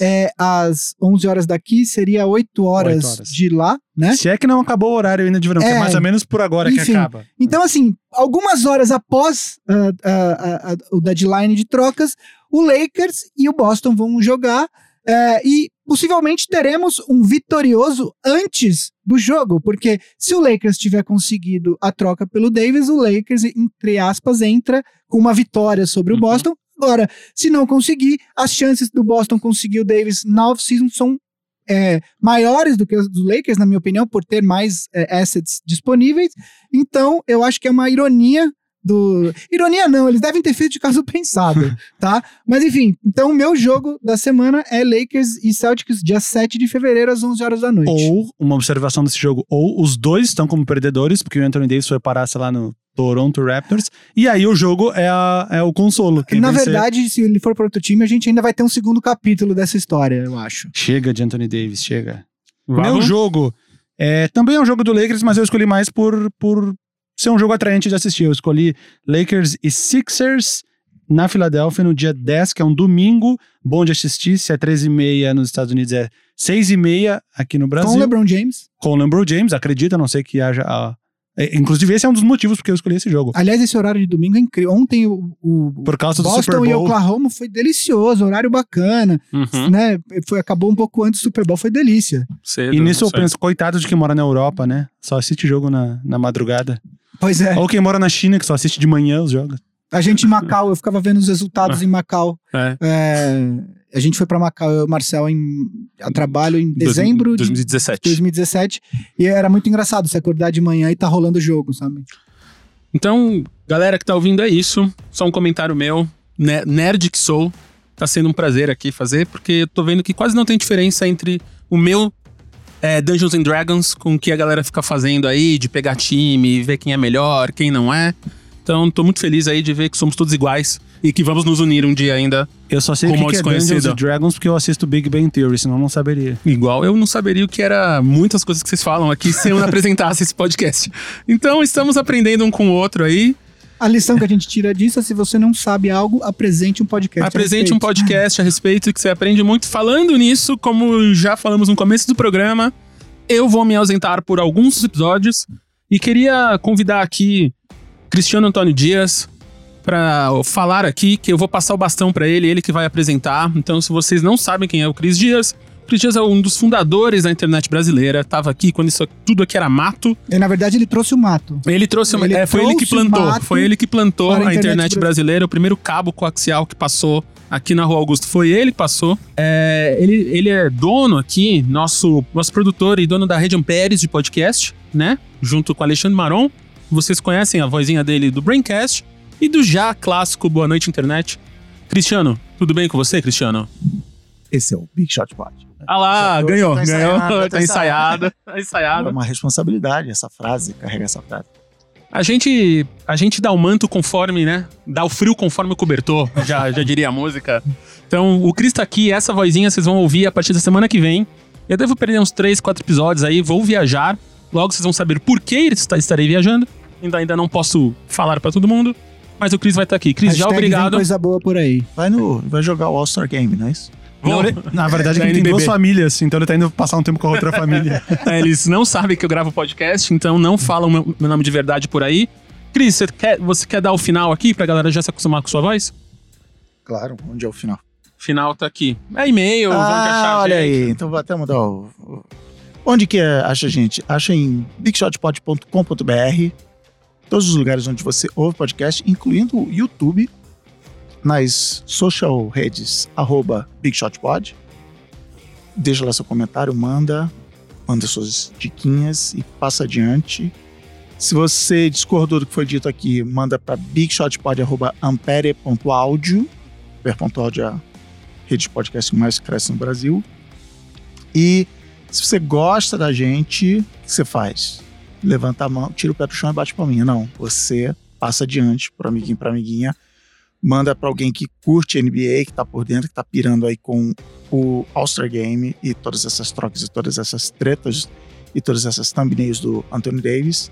é às 11 horas daqui, seria 8 horas, Oito horas. de lá, né? Se é que não acabou o horário ainda de verão, que é É. mais ou menos por agora que Enfim. acaba. Então, assim, algumas horas após ah, ah, ah, o deadline de trocas, o Lakers e o Boston vão jogar eh, e possivelmente teremos um vitorioso antes do jogo, porque se o Lakers tiver conseguido a troca pelo Davis, o Lakers, entre aspas, entra com uma vitória sobre o Uhum. Boston. Agora, se não conseguir, as chances do Boston conseguir o Davis na off-season são é, maiores do que as do Lakers, na minha opinião, por ter mais é, assets disponíveis. Então, eu acho que é uma ironia do. Ironia não, eles devem ter feito de caso pensado, tá? Mas enfim, então o meu jogo da semana é Lakers e Celtics, dia 7 de fevereiro, às 11 horas da noite. Ou, uma observação desse jogo, ou os dois estão como perdedores, porque o Anthony Davis foi parar, sei lá, no Toronto Raptors, e aí o jogo é, a- é o consolo. Quem Na vencer- verdade, se ele for para outro time, a gente ainda vai ter um segundo capítulo dessa história, eu acho. Chega de Anthony Davis, chega. Vamos? Meu jogo é, também é um jogo do Lakers, mas eu escolhi mais por, por ser um jogo atraente de assistir. Eu escolhi Lakers e Sixers na Filadélfia no dia 10, que é um domingo, bom de assistir. Se é 13h30 nos Estados Unidos, é 6h30 aqui no Brasil. Com o LeBron James. com o LeBron James, acredito, a não ser que haja. a- é, inclusive, esse é um dos motivos porque eu escolhi esse jogo. Aliás, esse horário de domingo é incrível. Ontem o, o Por causa do Boston Super e Bowl. Oklahoma foi delicioso, horário bacana, Uhum. né? Foi, acabou um pouco antes do Super Bowl, foi delícia. Cedo, E nisso eu penso, coitado de quem mora na Europa, né? Só assiste jogo na, na madrugada. Pois é. Ou quem mora na China, que só assiste de manhã os jogos. A gente em Macau, eu ficava vendo os resultados em Macau. É. É, a gente foi pra Macau, eu e o Marcel, em, a trabalho em dezembro de 2017. 2017. E era muito engraçado você acordar de manhã e tá rolando o jogo, sabe? Então, galera que tá ouvindo, é isso. Só um comentário meu. Ne- Nerd que sou. Tá sendo um prazer aqui fazer, porque eu tô vendo que quase não tem diferença entre o meu é, Dungeons and Dragons com o que a galera fica fazendo aí, de pegar time, ver quem é melhor, quem não é. Então, tô muito feliz aí de ver que somos todos iguais e que vamos nos unir um dia ainda. Eu só sei o que, que é. Dungeons and Dragons porque eu assisto Big Bang Theory, senão eu não saberia. Igual eu não saberia o que era muitas coisas que vocês falam aqui se eu não apresentasse esse podcast. Então, estamos aprendendo um com o outro aí. A lição que a gente tira disso é se você não sabe algo, apresente um podcast. a Apresente um podcast a respeito que você aprende muito. Falando nisso, como já falamos no começo do programa, eu vou me ausentar por alguns episódios e queria convidar aqui Cristiano Antônio Dias para falar aqui que eu vou passar o bastão para ele, ele que vai apresentar. Então, se vocês não sabem quem é o Cris Dias, o Cris Dias é um dos fundadores da internet brasileira. Tava aqui quando isso tudo aqui era mato. E, na verdade, ele trouxe o mato. Ele trouxe Ele é, foi ele que plantou, foi ele que plantou a a internet internet, brasileira, o primeiro cabo coaxial que passou aqui na Rua Augusto foi ele que passou. É, ele, ele é dono aqui, nosso, nosso produtor e dono da Rede Amperes de podcast, né? Junto com o Alexandre Maron. Vocês conhecem a vozinha dele do Braincast e do já clássico Boa Noite Internet. Cristiano, tudo bem com você, Cristiano? Esse é o Big Shot Pod. Ah lá, Já ganhou, tá ganhou, ensaiado, tá tá ensaiado, tá É uma responsabilidade essa frase, carregar essa frase. A gente, a gente dá o manto conforme, né? Dá o frio conforme o cobertor, já, já diria a música. Então, o Cris tá aqui, essa vozinha vocês vão ouvir a partir da semana que vem. Eu devo perder uns 3, 4 episódios aí, vou viajar. Logo vocês vão saber por que está- estarei viajando. Ainda, ainda não posso falar pra todo mundo, mas o Cris vai estar aqui. Cris, já Hashtag vem obrigado. coisa boa por aí. Vai, no, vai jogar o All-Star Game, não é isso? Não, ele- na verdade, Da ele tem duas famílias, então ele tá indo passar um tempo com a outra família. É, eles não sabem que eu gravo podcast, então não falam meu, meu nome de verdade por aí. Cris, você quer, você quer dar o final aqui pra galera já se acostumar com sua voz? Claro, onde é o final? Final tá aqui. É e-mail, vamos achar ah, a olha gente. aí. Então vou até mudar o... o- Onde que é, acha a gente? Acha em bigshotpod.com.br Todos os lugares onde você ouve podcast, incluindo o YouTube, nas social redes, arroba bigshotpod. Deixa lá seu comentário, manda, manda suas diquinhas e passa adiante. Se você discordou do que foi dito aqui, manda para bigshotpod.ampere.audio. Ampere.audio é a rede de podcast que mais cresce no Brasil. E se você gosta da gente, o que você faz? levanta a mão, tira o pé do chão e bate palminha. Não, você passa adiante pro amiguinho, pra amiguinha, manda para alguém que curte NBA, que tá por dentro, que tá pirando aí com o All-Star Game e todas essas trocas e todas essas tretas e todas essas thumbnails do Anthony Davis.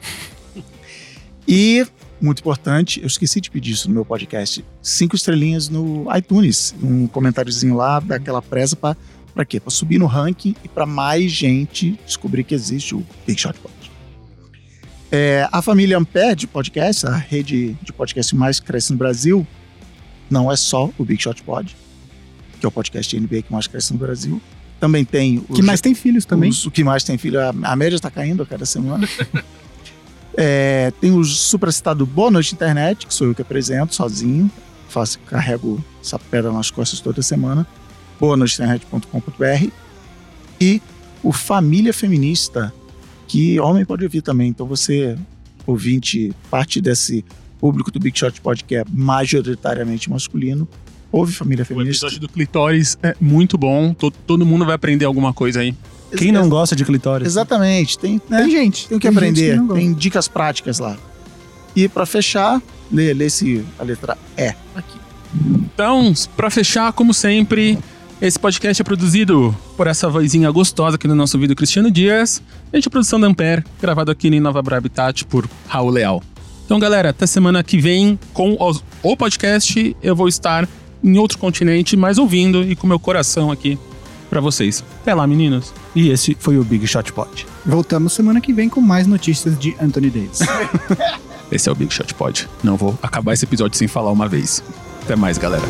E, muito importante, eu esqueci de pedir isso no meu podcast, cinco estrelinhas no iTunes, um comentáriozinho lá, daquela presa para para quê? Para subir no ranking e para mais gente descobrir que existe o Big Shot Pod. É, a família Ampere de podcast, a rede de podcast mais cresce no Brasil, não é só o Big Shot Pod, que é o podcast NBA que mais cresce no Brasil. Também tem o Que mais tem filhos também. os- o que mais tem filho. A, a média está caindo a cada semana. É, tem o supracitado Boa Noite Internet, que sou eu que apresento sozinho. Faço, carrego essa pedra nas costas toda semana. boanoiteinternet.com.br E o Família Feminista, que homem pode ouvir também. Então você, ouvinte, parte desse público do Big Shot Pod, que é majoritariamente masculino, ouve Família O Feminista. episódio do Clitóris é muito bom. To- todo mundo vai aprender alguma coisa aí. Quem não gosta de clitóris? Exatamente, tem, né? Tem gente. Tem o que tem aprender, gosta. tem dicas práticas lá. E pra fechar, lê, lê se a letra E aqui. Então, pra fechar, como sempre, esse podcast é produzido por essa vozinha gostosa aqui no nosso vídeo Cristiano Dias. Gente, a produção da Ampere, gravado aqui em Nova Bra Habitat por Raul Leal. Então, galera, até semana que vem com os- o podcast. Eu vou estar em outro continente, mas ouvindo e com meu coração aqui pra vocês. Até lá, meninos. E esse foi o Big Shot Pod. Voltamos semana que vem com mais notícias de Anthony Davis. Esse é o Big Shot Pod. Não vou acabar esse episódio sem falar uma vez. Até mais, galera.